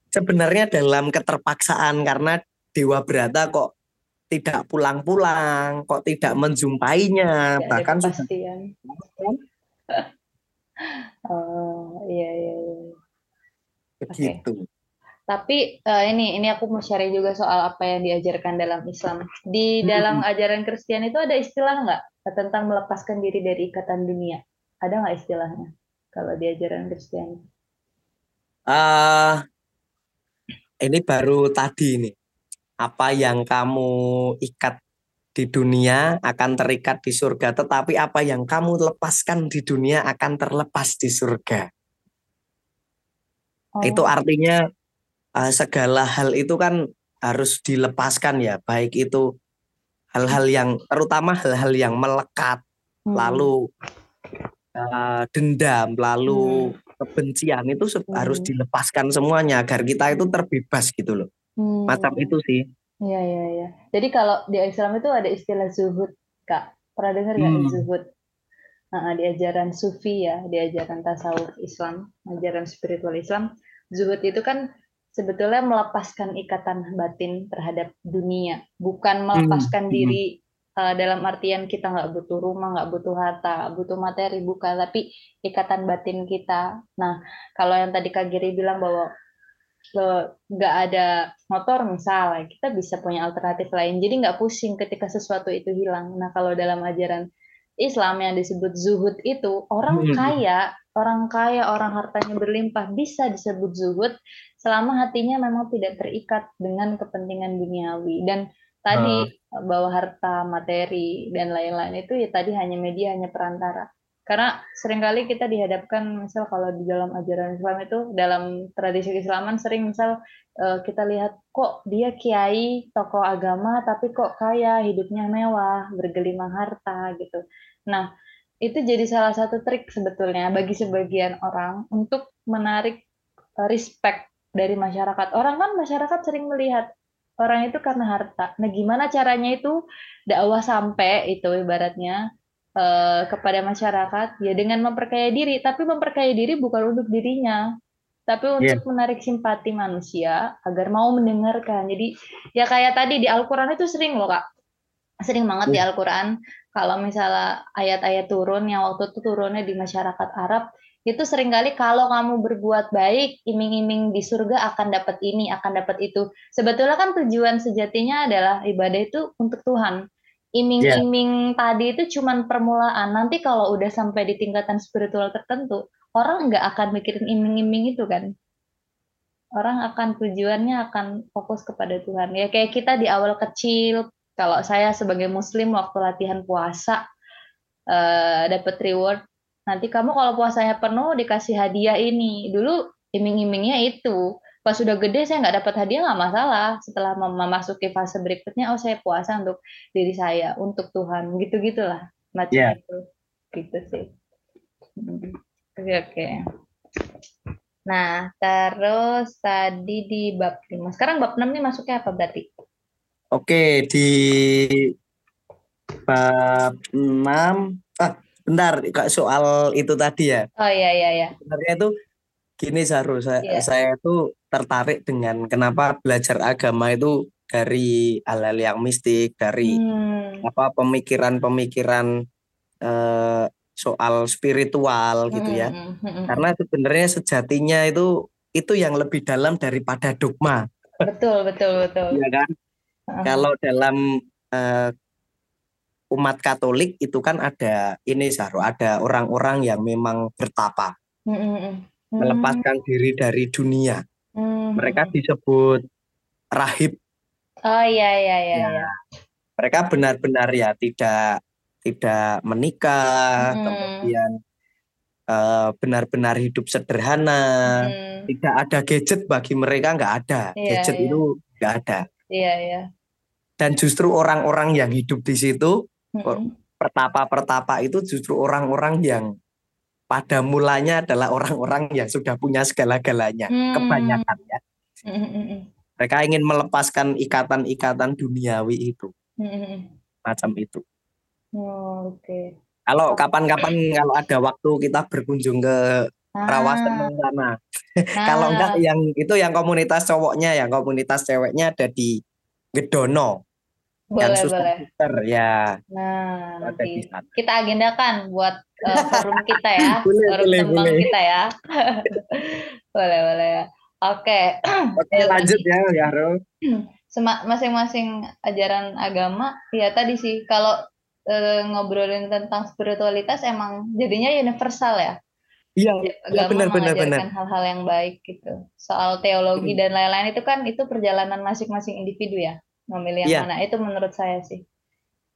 B: Sebenarnya dalam keterpaksaan karena Dewa Brata kok tidak pulang-pulang, kok tidak menjumpainya,
A: tidak bahkan sudah Oh, iya iya iya.
B: Begitu.
A: tapi uh, ini ini aku mau share juga soal apa yang diajarkan dalam Islam. Di hmm. dalam ajaran Kristen itu ada istilah nggak tentang melepaskan diri dari ikatan dunia? Ada nggak istilahnya kalau di ajaran Kristen?
B: Uh, ini baru tadi nih. Apa yang kamu ikat di dunia akan terikat di surga, tetapi apa yang kamu lepaskan di dunia akan terlepas di surga. Oh. Itu artinya uh, segala hal itu kan harus dilepaskan ya, baik itu hal-hal yang terutama hal-hal yang melekat, hmm. lalu uh, dendam, lalu hmm. kebencian itu hmm. harus dilepaskan semuanya agar kita itu terbebas gitu loh. Hmm. Macam itu sih.
A: Iya iya iya. Jadi kalau di Islam itu ada istilah zuhud, Kak. Pernah dengar nggak hmm. zuhud? Nah, di ajaran sufi ya, di ajaran tasawuf Islam, ajaran spiritual Islam, zuhud itu kan sebetulnya melepaskan ikatan batin terhadap dunia, bukan melepaskan hmm. diri uh, dalam artian kita nggak butuh rumah, nggak butuh harta, butuh materi, bukan, tapi ikatan batin kita. Nah, kalau yang tadi Kak Giri bilang bahwa eh, nggak ada motor misalnya, kita bisa punya alternatif lain. Jadi nggak pusing ketika sesuatu itu hilang. Nah, kalau dalam ajaran Islam yang disebut zuhud itu orang hmm. kaya, orang kaya, orang hartanya berlimpah bisa disebut zuhud selama hatinya memang tidak terikat dengan kepentingan duniawi dan tadi uh. bahwa harta materi dan lain-lain itu ya tadi hanya media hanya perantara karena sering kali kita dihadapkan misal kalau di dalam ajaran Islam itu dalam tradisi keislaman sering misal uh, kita lihat kok dia kiai tokoh agama tapi kok kaya hidupnya mewah bergelimang harta gitu nah itu jadi salah satu trik sebetulnya bagi sebagian orang untuk menarik eh, respect dari masyarakat. Orang kan masyarakat sering melihat orang itu karena harta. Nah, gimana caranya itu dakwah sampai itu ibaratnya eh, kepada masyarakat ya dengan memperkaya diri, tapi memperkaya diri bukan untuk dirinya, tapi iya. untuk yeah. menarik simpati manusia agar mau mendengarkan. Jadi ya kayak tadi di Al-Qur'an itu sering loh, Kak. Sering banget yeah. di iya. Al-Qur'an kalau misalnya ayat-ayat turun yang waktu itu turunnya di masyarakat Arab itu sering kali kalau kamu berbuat baik, iming-iming di surga akan dapat ini, akan dapat itu. Sebetulnya kan tujuan sejatinya adalah ibadah itu untuk Tuhan. Iming-iming yeah. tadi itu cuma permulaan. Nanti kalau udah sampai di tingkatan spiritual tertentu, orang nggak akan mikirin iming-iming itu kan. Orang akan tujuannya akan fokus kepada Tuhan. Ya kayak kita di awal kecil, kalau saya sebagai muslim waktu latihan puasa uh, dapat reward. Nanti kamu kalau puasanya penuh dikasih hadiah ini. Dulu iming-imingnya itu. Pas sudah gede saya nggak dapat hadiah nggak masalah. Setelah memasuki fase berikutnya oh saya puasa untuk diri saya untuk Tuhan. Gitu gitulah macam yeah. itu. Gitu sih. Hmm. oke okay, oke. Okay. nah terus tadi di bab 5 sekarang bab 6 nih masuknya apa berarti
B: oke di bab 6 ah bentar soal itu tadi ya.
A: Oh iya iya iya.
B: Sebenarnya itu gini Saru, saya yeah. saya itu tertarik dengan kenapa belajar agama itu dari hal-hal yang mistik, dari hmm. apa pemikiran-pemikiran eh, soal spiritual gitu ya. Hmm, hmm, hmm. Karena sebenarnya sejatinya itu itu yang lebih dalam daripada dogma.
A: Betul, betul, betul.
B: Iya kan? Uh-huh. Kalau dalam uh, umat Katolik itu kan ada ini Saro, ada orang-orang yang memang bertapa, mm-hmm. melepaskan diri dari dunia. Mm-hmm. Mereka disebut rahib.
A: Oh iya iya iya. Ya.
B: Mereka benar-benar ya tidak tidak menikah, mm. kemudian uh, benar-benar hidup sederhana, mm. tidak ada gadget bagi mereka nggak ada, yeah, gadget yeah. itu nggak ada.
A: Iya yeah, iya. Yeah.
B: Dan justru orang-orang yang hidup di situ Pertapa-pertapa itu justru orang-orang yang pada mulanya adalah orang-orang yang sudah punya segala-galanya, hmm. kebanyakan ya. Hmm. Mereka ingin melepaskan ikatan-ikatan duniawi itu, hmm. macam itu.
A: Oh, Oke. Okay.
B: Kalau kapan-kapan kalau ada waktu kita berkunjung ke Rawasan ah. sana. Nah. kalau enggak yang itu yang komunitas cowoknya, yang komunitas ceweknya ada di Gedono
A: boleh suster, boleh
B: suster, ya
A: nah nanti kita agendakan buat uh, forum kita ya boleh, forum boleh, boleh. kita ya boleh boleh ya Oke.
B: Oke, lanjut ya, Yaro.
A: Masing-masing ajaran agama, ya tadi sih kalau e, ngobrolin tentang spiritualitas emang jadinya universal ya.
B: Iya, ya, benar benar benar.
A: hal-hal yang baik gitu. Soal teologi hmm. dan lain-lain itu kan itu perjalanan masing-masing individu ya, memilih yang ya. mana. Itu menurut saya sih.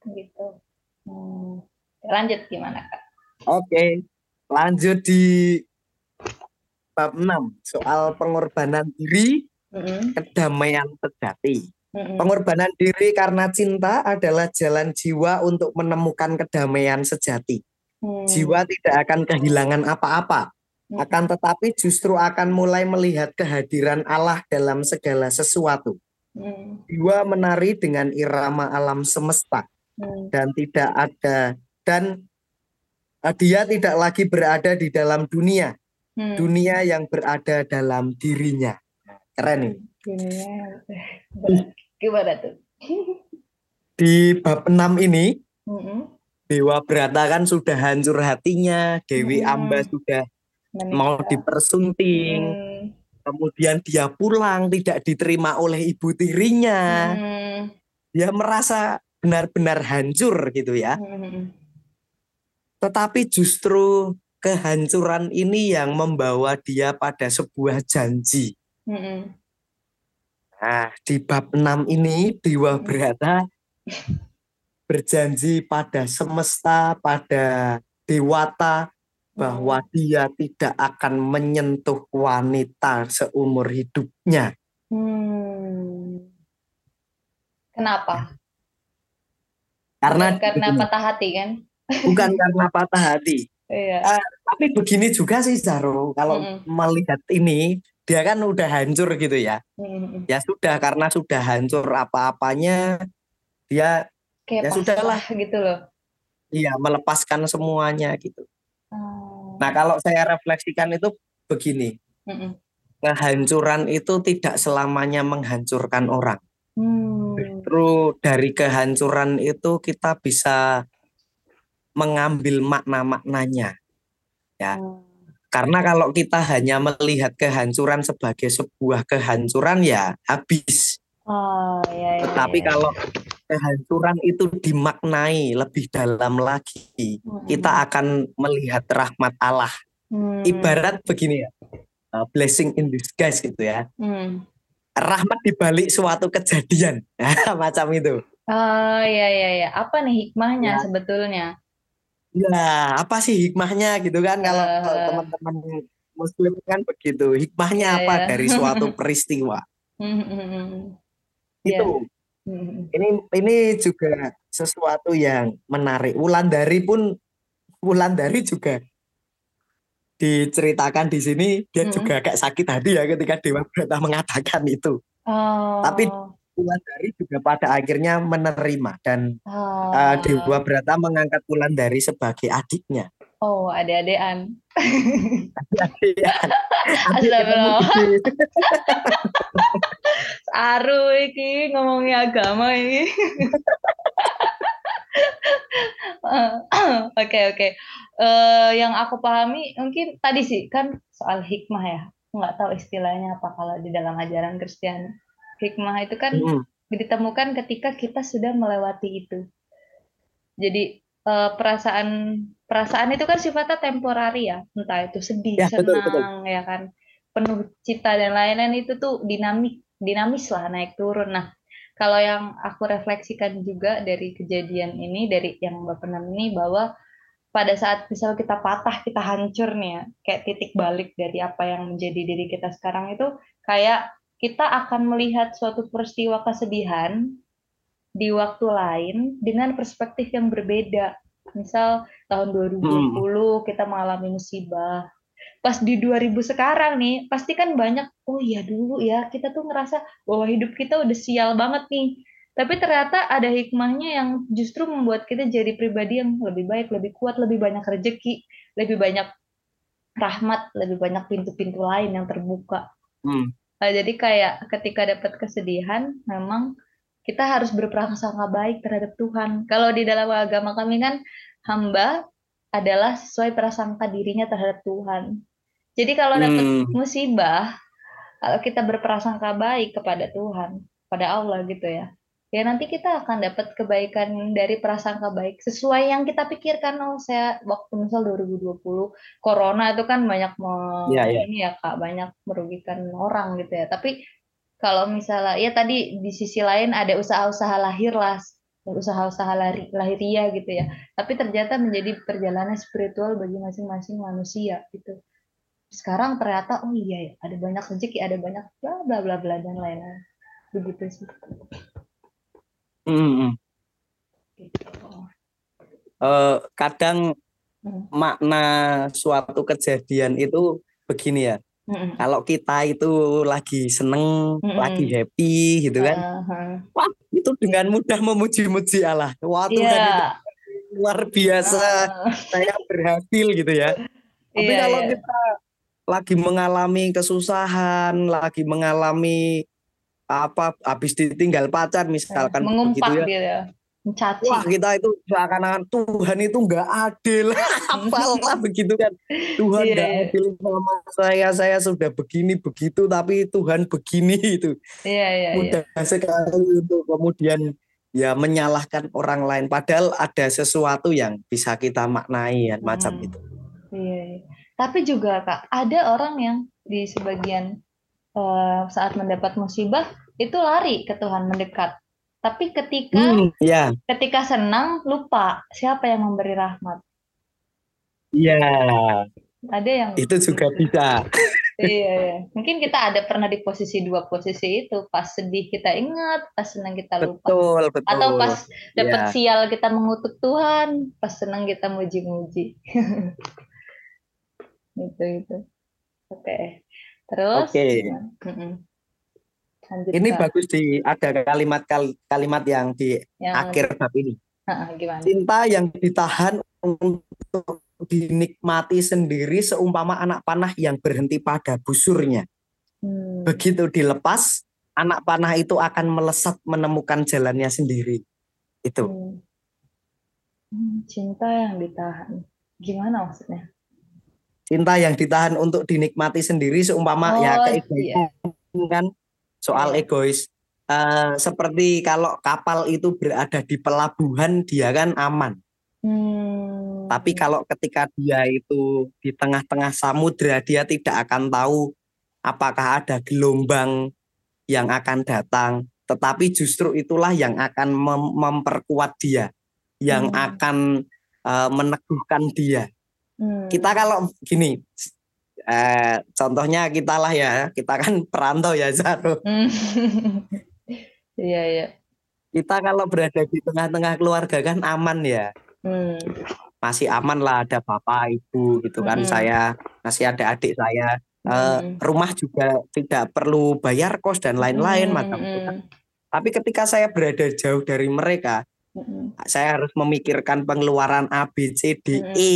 A: Gitu. Hmm. Lanjut gimana, Kak?
B: Oke. Lanjut di bab 6 soal pengorbanan diri, mm-hmm. kedamaian sejati. Mm-hmm. Pengorbanan diri karena cinta adalah jalan jiwa untuk menemukan kedamaian sejati. Hmm. Jiwa tidak akan kehilangan apa-apa, akan tetapi justru akan mulai melihat kehadiran Allah dalam segala sesuatu. Hmm. Jiwa menari dengan irama alam semesta hmm. dan tidak ada dan uh, dia tidak lagi berada di dalam dunia, hmm. dunia yang berada dalam dirinya. Keren ini.
A: Gimana tuh?
B: Di bab 6 ini, hmm. Dewa Brata kan sudah hancur hatinya, Dewi hmm. Amba sudah Menikah. mau dipersunting. Hmm. Kemudian dia pulang tidak diterima oleh ibu tirinya. Hmm. Dia merasa benar-benar hancur gitu ya. Hmm. Tetapi justru kehancuran ini yang membawa dia pada sebuah janji. Hmm. Nah, di bab 6 ini Dewa Brata berjanji pada semesta, pada dewata bahwa hmm. dia tidak akan menyentuh wanita seumur hidupnya.
A: Hmm. Kenapa?
B: Karena
A: bukan karena begini, patah hati kan?
B: Bukan karena patah hati. Iya. Uh, tapi begini juga sih Zaro, kalau hmm. melihat ini dia kan udah hancur gitu ya. Hmm. Ya sudah karena sudah hancur apa-apanya dia
A: kayak ya sudahlah gitu loh
B: iya melepaskan semuanya gitu hmm. nah kalau saya refleksikan itu begini hmm. kehancuran itu tidak selamanya menghancurkan orang hmm. justru dari kehancuran itu kita bisa mengambil makna-maknanya ya hmm. karena kalau kita hanya melihat kehancuran sebagai sebuah kehancuran ya habis
A: Oh, iya, iya,
B: Tapi iya. kalau kehancuran itu dimaknai lebih dalam lagi, hmm. kita akan melihat rahmat Allah. Hmm. Ibarat begini ya, uh, blessing in disguise gitu ya. Hmm. Rahmat dibalik suatu kejadian, macam itu.
A: Oh iya iya iya. Apa nih hikmahnya ya. sebetulnya?
B: Ya, apa sih hikmahnya gitu kan kalau uh. teman-teman muslim kan begitu. Hikmahnya yeah, apa yeah. dari suatu peristiwa? Hmm, hmm, Iya. itu hmm. Ini ini juga sesuatu yang menarik Wulandari pun Wulandari juga diceritakan di sini dia hmm. juga kayak sakit hati ya ketika Dewa Brata mengatakan itu oh. tapi Wulandari juga pada akhirnya menerima dan oh. uh, Dewa Brata mengangkat Wulandari sebagai adiknya
A: Oh. Adik-adikan. Astagfirullah. Aru iki ngomongin agama ini. Oke oke. Eh, yang aku pahami mungkin tadi sih kan soal hikmah ya. Nggak tahu istilahnya apa kalau di dalam ajaran Kristen. Hikmah itu kan mm. ditemukan ketika kita sudah melewati itu. Jadi uh, perasaan perasaan itu kan sifatnya temporari ya, entah itu sedih, ya, senang, betul, betul. ya kan, penuh cita dan lain-lain itu tuh dinamik, dinamis lah naik turun. Nah, kalau yang aku refleksikan juga dari kejadian ini, dari yang Bapak Nam ini bahwa pada saat misal kita patah, kita hancur nih ya, kayak titik balik dari apa yang menjadi diri kita sekarang itu kayak kita akan melihat suatu peristiwa kesedihan di waktu lain dengan perspektif yang berbeda. Misal tahun 2020 hmm. kita mengalami musibah. Pas di 2000 sekarang nih, pasti kan banyak, oh iya dulu ya, kita tuh ngerasa bahwa hidup kita udah sial banget nih. Tapi ternyata ada hikmahnya yang justru membuat kita jadi pribadi yang lebih baik, lebih kuat, lebih banyak rezeki, lebih banyak rahmat, lebih banyak pintu-pintu lain yang terbuka. Hmm. Nah, jadi kayak ketika dapat kesedihan, memang kita harus berprasangka baik terhadap Tuhan. Kalau di dalam agama kami kan hamba adalah sesuai prasangka dirinya terhadap Tuhan. Jadi kalau dapat hmm. musibah kalau kita berprasangka baik kepada Tuhan, pada Allah gitu ya, ya nanti kita akan dapat kebaikan dari prasangka baik sesuai yang kita pikirkan. Oh, saya waktu misal 2020 corona itu kan banyak me, ya, ya. ini ya Kak, banyak merugikan orang gitu ya. Tapi kalau misalnya ya tadi di sisi lain ada usaha-usaha lahir lah usaha-usaha lahiriah gitu ya tapi ternyata menjadi perjalanan spiritual bagi masing-masing manusia gitu sekarang ternyata oh iya ya ada banyak rezeki ada banyak bla bla bla bla dan lain-lain begitu sih
B: mm -hmm. gitu. uh, kadang hmm. makna suatu kejadian itu begini ya Mm-mm. Kalau kita itu lagi seneng, Mm-mm. lagi happy gitu kan, uh-huh. wah itu dengan mudah memuji-muji Allah. Wah Tuhan yeah. itu luar biasa, uh. saya berhasil gitu ya. Tapi yeah, kalau yeah. kita lagi mengalami kesusahan, lagi mengalami apa, habis ditinggal pacar misalkan,
A: mengumpat gitu ya. Gitu ya mencaci.
B: Wah kita itu seakan-akan Tuhan itu nggak adil. Apalah begitu kan. Tuhan nggak yeah. adil sama saya. Saya sudah begini begitu tapi Tuhan begini itu.
A: Iya yeah, iya. Yeah,
B: Mudah yeah. sekali untuk kemudian ya menyalahkan orang lain. Padahal ada sesuatu yang bisa kita maknai ya, hmm. macam itu.
A: Iya. Yeah. Tapi juga kak ada orang yang di sebagian uh, saat mendapat musibah itu lari ke Tuhan mendekat tapi ketika hmm, yeah. ketika senang lupa siapa yang memberi rahmat.
B: Iya.
A: Ada yang
B: itu juga bisa.
A: iya, iya, mungkin kita ada pernah di posisi dua posisi itu. Pas sedih kita ingat, pas senang kita lupa.
B: Betul, betul.
A: Atau pas dapat yeah. sial kita mengutuk Tuhan, pas senang kita muji-muji. itu itu. Oke. Okay. Terus?
B: Oke. Okay. Lanjut, ini bagus di ada kalimat kalimat yang di yang, akhir bab ini.
A: gimana?
B: Cinta yang ditahan untuk dinikmati sendiri seumpama anak panah yang berhenti pada busurnya. Hmm. Begitu dilepas, anak panah itu akan melesat menemukan jalannya sendiri. Itu. Hmm.
A: hmm cinta yang ditahan. Gimana maksudnya?
B: Cinta yang ditahan untuk dinikmati sendiri seumpama ya oh, ya kayak iya. kan soal iya. egois. Uh, seperti kalau kapal itu berada di pelabuhan dia kan aman. Hmm. Tapi kalau ketika dia itu di tengah-tengah samudra dia tidak akan tahu apakah ada gelombang yang akan datang. Tetapi justru itulah yang akan mem memperkuat dia, yang hmm. akan uh, meneguhkan dia. Hmm. Kita kalau gini, eh, contohnya kita lah ya, kita kan perantau ya Zaro. Hmm.
A: Iya iya.
B: Kita kalau berada di tengah-tengah keluarga kan aman ya. Hmm. Masih aman lah ada bapak ibu gitu kan hmm. saya masih ada adik saya. Eh, hmm. rumah juga tidak perlu bayar kos dan lain-lain hmm. macam itu kan. Tapi ketika saya berada jauh dari mereka, hmm. saya harus memikirkan pengeluaran A, B, C, D, hmm. E,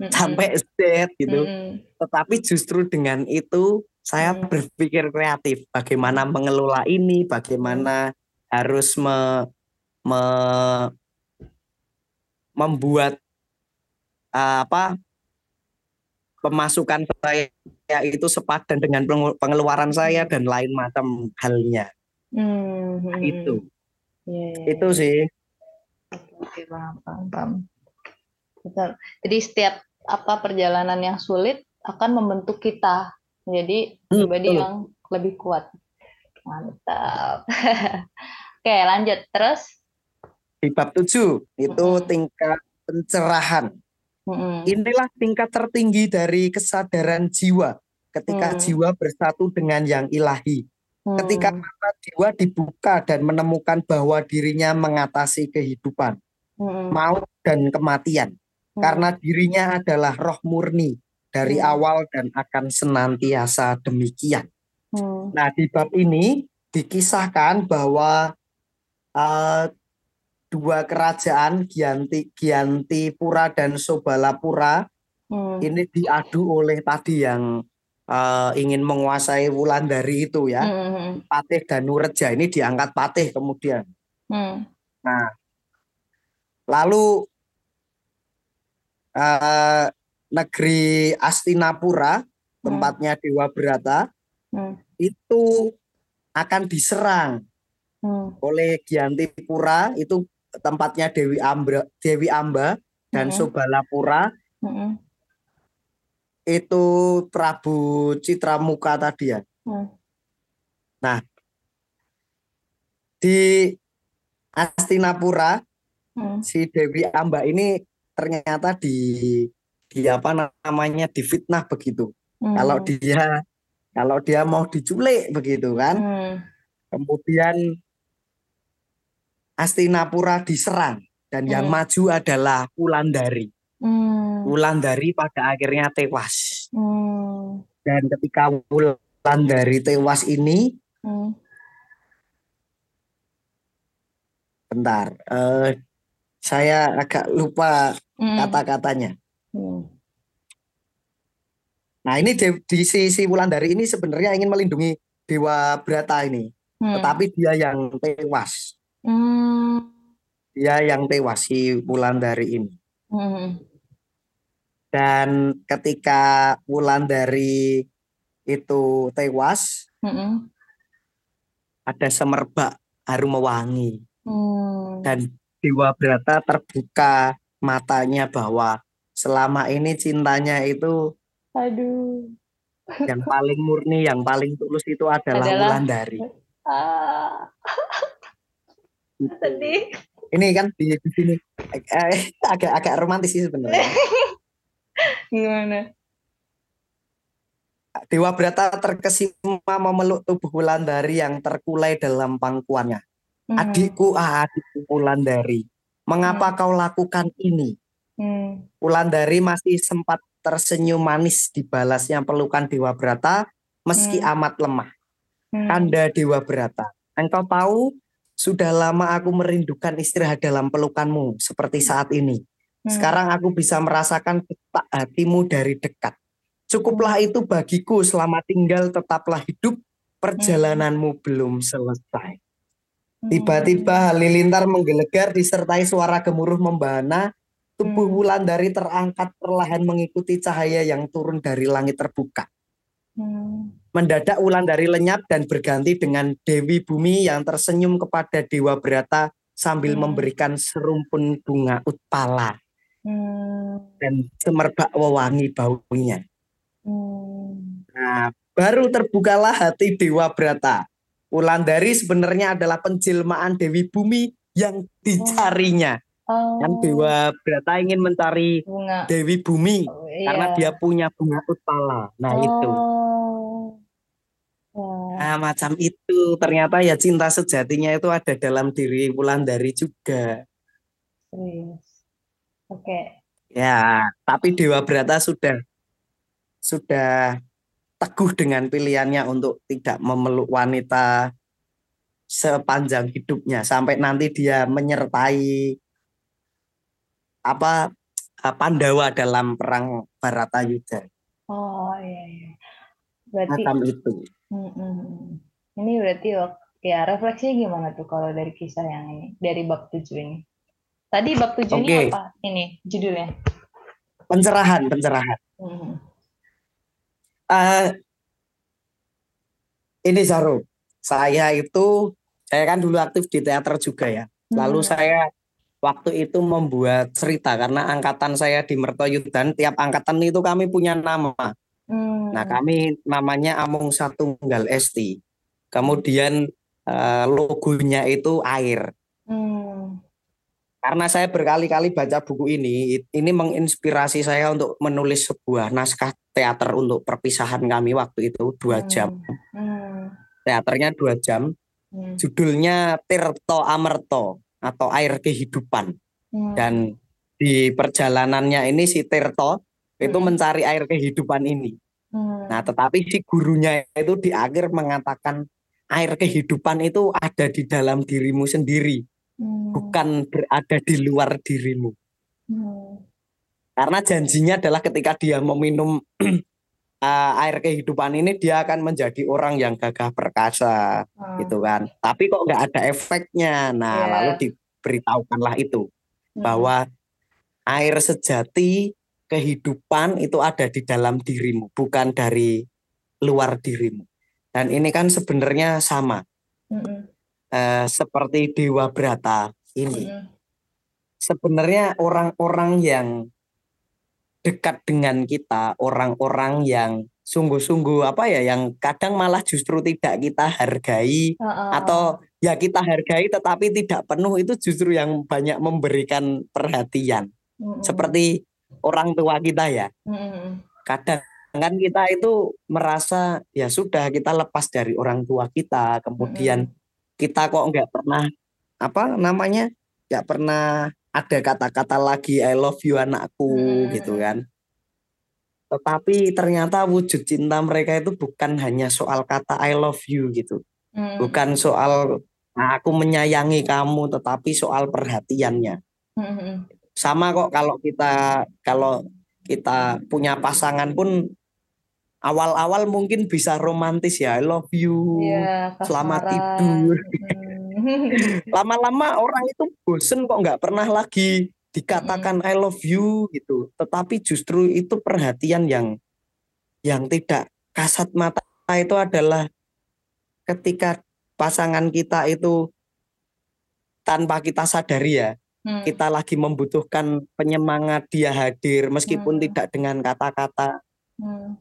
B: mm-hmm. sampai Z gitu. Mm-hmm. Tetapi justru dengan itu saya mm-hmm. berpikir kreatif bagaimana mengelola ini, bagaimana harus me, me, membuat uh, apa pemasukan saya itu sepadan dengan pengeluaran saya dan lain macam halnya. Mm-hmm. Itu. Yeah, yeah, Itu iya. sih.
A: Oke, paham, paham, paham. Betul. Jadi setiap apa perjalanan yang sulit akan membentuk kita menjadi hmm, pribadi hmm, yang lebih kuat. Mantap. Oke, lanjut terus.
B: Di bab 7 itu hmm. tingkat pencerahan. Hmm. Inilah tingkat tertinggi dari kesadaran jiwa ketika hmm. jiwa bersatu dengan yang ilahi. Hmm. Ketika mata jiwa dibuka dan menemukan bahwa dirinya mengatasi kehidupan, hmm. maut dan kematian karena dirinya adalah roh murni dari hmm. awal dan akan senantiasa demikian. Hmm. Nah, di bab ini dikisahkan bahwa uh, dua kerajaan Gianti Gianti Pura dan Sobalapura hmm. ini diadu oleh tadi yang uh, ingin menguasai Wulandari itu ya. Hmm. hmm, hmm. Patih dan Nureja ini diangkat Patih kemudian. Hmm. Nah, lalu uh, negeri Astinapura, tempatnya hmm. Dewa Berata, hmm. itu akan diserang hmm. oleh Gianti Pura itu tempatnya Dewi Amba Dewi Amba dan hmm. Sobalapura hmm. itu Prabu Citra Muka tadi ya. Hmm. Nah di Astinapura hmm. si Dewi Amba ini ternyata di di apa namanya difitnah begitu. Hmm. Kalau dia kalau dia mau diculik begitu kan. Hmm. Kemudian Astinapura diserang dan hmm. yang maju adalah Wulandari. Hmm. Wulandari pada akhirnya tewas. Hmm. Dan ketika Wulandari tewas ini, hmm. bentar, uh, saya agak lupa hmm. kata-katanya. Hmm. Nah ini di, di sisi Wulandari ini sebenarnya ingin melindungi Dewa Brata ini, hmm. tetapi dia yang tewas. Hmm. Dia yang tewas si Wulandari ini. Hmm. Dan ketika Wulandari itu tewas, hmm. ada semerbak harum mewangi. Hmm. Dan Dewa Brata terbuka matanya bahwa selama ini cintanya itu
A: aduh.
B: yang paling murni yang paling tulus itu adalah, adalah... Wulandari. Ah.
A: sedih.
B: Ini kan di, di sini eh, agak agak romantis sih sebenarnya.
A: Gimana?
B: Dewa Brata terkesima memeluk tubuh Wulandari yang terkulai dalam pangkuannya. Hmm. Adikku, ah, adikku Wulandari, mengapa hmm. kau lakukan ini? Hmm. Wulandari masih sempat tersenyum manis dibalasnya pelukan Dewa Brata meski hmm. amat lemah. Hmm. Kanda Dewa Brata, engkau tahu sudah lama aku merindukan istirahat dalam pelukanmu seperti saat ini. Hmm. Sekarang aku bisa merasakan detak hatimu dari dekat. Cukuplah itu bagiku selama tinggal tetaplah hidup perjalananmu hmm. belum selesai. Tiba-tiba halilintar menggelegar disertai suara gemuruh membana. Tubuh hmm. Wulandari terangkat perlahan mengikuti cahaya yang turun dari langit terbuka. Hmm. Mendadak Wulandari lenyap dan berganti dengan Dewi Bumi yang tersenyum kepada Dewa Berata sambil hmm. memberikan serumpun bunga utpala hmm. dan semerbak wewangi baunya. Hmm. Nah, baru terbukalah hati Dewa Brata Wulandari sebenarnya adalah penjelmaan Dewi Bumi yang dicarinya. Oh. Yang Dewa Brata ingin mencari bunga. Dewi Bumi oh, iya. karena dia punya bunga utpala. Nah, oh. itu. Nah, macam itu. Ternyata ya cinta sejatinya itu ada dalam diri Wulandari juga.
A: Oke. Okay.
B: Ya, tapi Dewa Brata sudah sudah teguh dengan pilihannya untuk tidak memeluk wanita sepanjang hidupnya sampai nanti dia menyertai apa eh, Pandawa dalam perang Baratayuda.
A: Oh iya iya. Berarti
B: Macam itu.
A: Mm -mm. Ini berarti ya refleksinya gimana tuh kalau dari kisah yang ini dari bab tujuh ini? Tadi bab tujuh okay. ini apa? Ini judulnya?
B: Pencerahan, pencerahan. Mm -hmm uh, ini Zaro, saya itu saya kan dulu aktif di teater juga ya. Lalu hmm. saya waktu itu membuat cerita karena angkatan saya di Mertoyudan tiap angkatan itu kami punya nama. Hmm. Nah kami namanya Amung Satu Tunggal Esti. Kemudian uh, logonya itu air. Hmm. Karena saya berkali-kali baca buku ini, ini menginspirasi saya untuk menulis sebuah naskah teater untuk perpisahan kami waktu itu dua hmm. jam. Hmm. Teaternya dua jam. Hmm. Judulnya Tirto Amerto atau Air Kehidupan. Hmm. Dan di perjalanannya ini si Tirto hmm. itu mencari air kehidupan ini. Hmm. Nah, tetapi si gurunya itu di akhir mengatakan air kehidupan itu ada di dalam dirimu sendiri, hmm. bukan berada di luar dirimu. Hmm. Karena janjinya adalah ketika dia meminum uh, air kehidupan ini dia akan menjadi orang yang gagah perkasa hmm. gitu kan. Tapi kok nggak ada efeknya. Nah, yeah. lalu diberitahukanlah itu hmm. bahwa air sejati kehidupan itu ada di dalam dirimu, bukan dari luar dirimu. Dan ini kan sebenarnya sama. Mm -mm. Uh, seperti Dewa Brata ini. Sebenarnya orang-orang yang dekat dengan kita, orang-orang yang sungguh-sungguh apa ya yang kadang malah justru tidak kita hargai uh -uh. atau ya kita hargai tetapi tidak penuh itu justru yang banyak memberikan perhatian uh -uh. seperti orang tua kita ya uh -uh. kadang kan kita itu merasa ya sudah kita lepas dari orang tua kita kemudian uh -uh. Kita kok nggak pernah apa namanya nggak pernah ada kata-kata lagi I love you anakku -uh. gitu kan tetapi ternyata wujud cinta mereka itu bukan hanya soal kata I love you gitu. Hmm. Bukan soal nah, aku menyayangi kamu tetapi soal perhatiannya. Hmm. Sama kok kalau kita kalau kita punya pasangan pun awal-awal mungkin bisa romantis ya I love you. Yeah, selamat tidur. Hmm. Lama-lama orang itu bosen kok nggak pernah lagi dikatakan I love you gitu, tetapi justru itu perhatian yang yang tidak kasat mata itu adalah ketika pasangan kita itu tanpa kita sadari ya, hmm. kita lagi membutuhkan penyemangat dia hadir meskipun hmm. tidak dengan kata-kata. Hmm.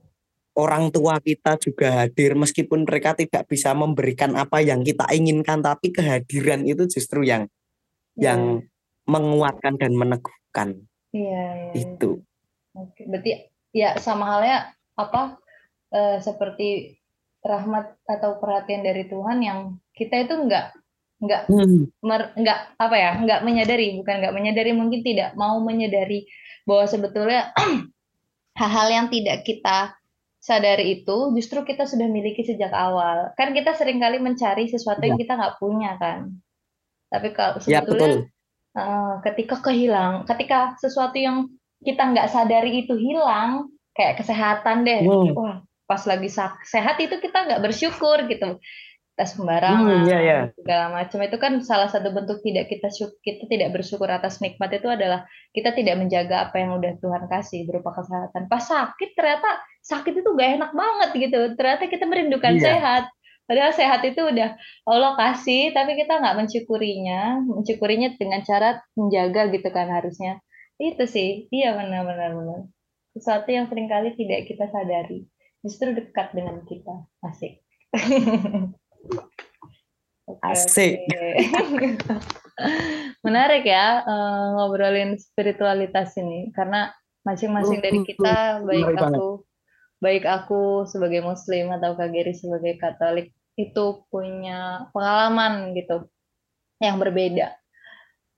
B: Orang tua kita juga hadir meskipun mereka tidak bisa memberikan apa yang kita inginkan tapi kehadiran itu justru yang yeah. yang menguatkan dan meneguhkan.
A: Iya,
B: iya. Itu.
A: Oke, berarti ya sama halnya apa uh, seperti rahmat atau perhatian dari Tuhan yang kita itu enggak enggak hmm. mer, enggak apa ya enggak menyadari bukan enggak menyadari mungkin tidak mau menyadari bahwa sebetulnya hal-hal yang tidak kita sadari itu justru kita sudah miliki sejak awal kan kita sering kali mencari sesuatu ya. yang kita nggak punya kan tapi kalau ya, sebetulnya ya, Uh, ketika kehilang, ketika sesuatu yang kita nggak sadari itu hilang, kayak kesehatan deh, hmm. wah pas lagi sehat itu kita nggak bersyukur gitu, tes sembarangan, hmm, yeah, yeah. segala macam itu kan salah satu bentuk tidak kita kita tidak bersyukur atas nikmat itu adalah kita tidak menjaga apa yang udah Tuhan kasih berupa kesehatan. Pas sakit ternyata sakit itu gak enak banget gitu, ternyata kita merindukan yeah. sehat Padahal sehat itu udah Allah kasih, tapi kita nggak mensyukurinya, mensyukurinya dengan cara menjaga gitu kan harusnya. Itu sih, iya benar-benar benar. Sesuatu yang sering kali tidak kita sadari, justru dekat dengan kita. Asik.
B: Asik.
A: Menarik ya uh, ngobrolin spiritualitas ini, karena masing-masing dari kita, baik aku baik aku sebagai muslim atau Kak Geri sebagai katolik itu punya pengalaman gitu yang berbeda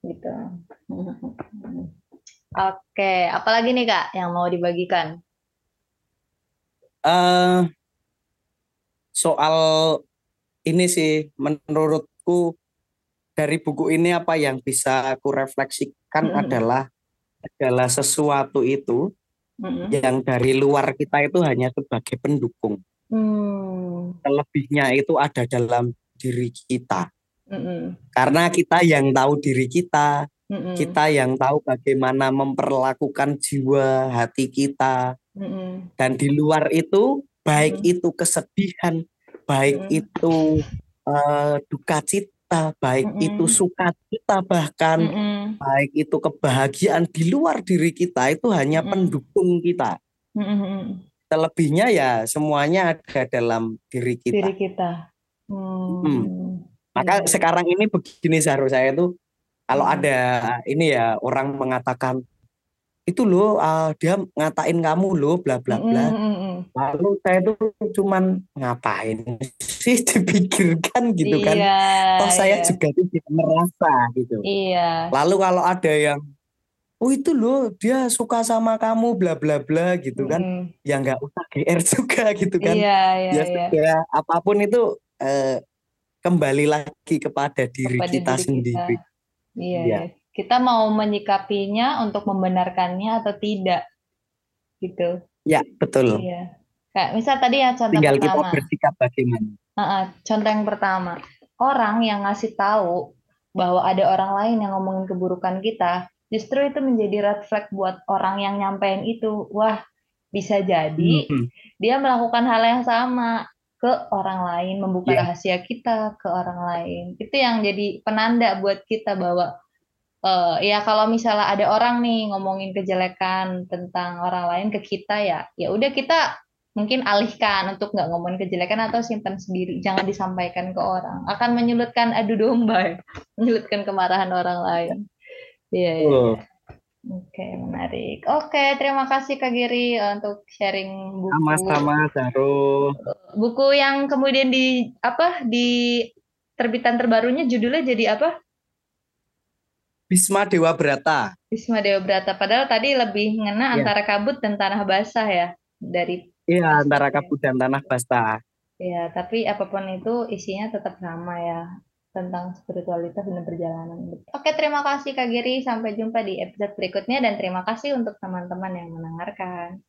A: gitu. Oke, apalagi nih Kak yang mau dibagikan?
B: Uh, soal ini sih menurutku dari buku ini apa yang bisa aku refleksikan -hmm. adalah adalah sesuatu itu mm-hmm. yang dari luar kita itu hanya sebagai pendukung. Mm. Selebihnya itu ada dalam diri kita. Mm-hmm. Karena kita yang tahu diri kita, mm-hmm. kita yang tahu bagaimana memperlakukan jiwa hati kita. Mm-hmm. Dan di luar itu, baik mm-hmm. itu kesedihan, baik mm-hmm. itu uh, duka cita baik mm -hmm. itu sukacita bahkan mm -hmm. baik itu kebahagiaan di luar diri kita itu hanya mm -hmm. pendukung kita. Mm -hmm. Terlebihnya ya semuanya ada dalam diri kita.
A: Diri kita. Hmm. Hmm.
B: Maka yeah. sekarang ini begini seharusnya saya itu kalau hmm. ada ini ya orang mengatakan itu loh uh, dia ngatain kamu loh bla bla bla. Mm, -hmm. Lalu saya tuh cuman ngapain sih dipikirkan gitu kan. iya, kan. Toh saya iya. juga tidak merasa gitu.
A: Iya.
B: Lalu kalau ada yang oh itu loh dia suka sama kamu bla bla bla gitu mm. kan. Ya nggak usah GR juga gitu kan.
A: Iya, iya,
B: ya iya. sudah apa pun itu eh, kembali lagi kepada diri kepada kita diri sendiri. Kita.
A: Iya, ya. Kita mau menyikapinya untuk membenarkannya atau tidak gitu.
B: Ya betul.
A: Iya. Kayak misal tadi yang contoh
B: tinggal
A: pertama,
B: kita bersikap bagaimana.
A: Uh -uh, contoh yang pertama. Orang yang ngasih tahu bahwa ada orang lain yang ngomongin keburukan kita justru itu menjadi red flag buat orang yang nyampein itu. Wah bisa jadi mm -hmm. dia melakukan hal yang sama ke orang lain, membuka yeah. rahasia kita ke orang lain. Itu yang jadi penanda buat kita bahwa uh, ya kalau misalnya ada orang nih ngomongin kejelekan tentang orang lain ke kita ya, ya udah kita mungkin alihkan untuk nggak ngomongin kejelekan atau simpan sendiri, jangan disampaikan ke orang. Akan menyulitkan adu domba, ya. menyulitkan kemarahan orang lain. Iya. Yeah, yeah. Oke, menarik. Oke, terima kasih Kak Giri uh, untuk sharing buku.
B: Sama-sama, Zaro.
A: Buku yang kemudian di apa di terbitan terbarunya judulnya jadi apa?
B: Bisma Dewa Brata.
A: Bisma Dewa Brata. Padahal tadi lebih mengena ya. antara kabut dan tanah basah ya dari.
B: Iya, antara kabut dan tanah basah.
A: Ya, tapi apa pun itu isinya tetap sama ya tentang spiritualitas dan perjalanan. Oke, terima kasih Kak Giri. Sampai jumpa di episode berikutnya dan terima kasih untuk teman-teman yang mendengarkan.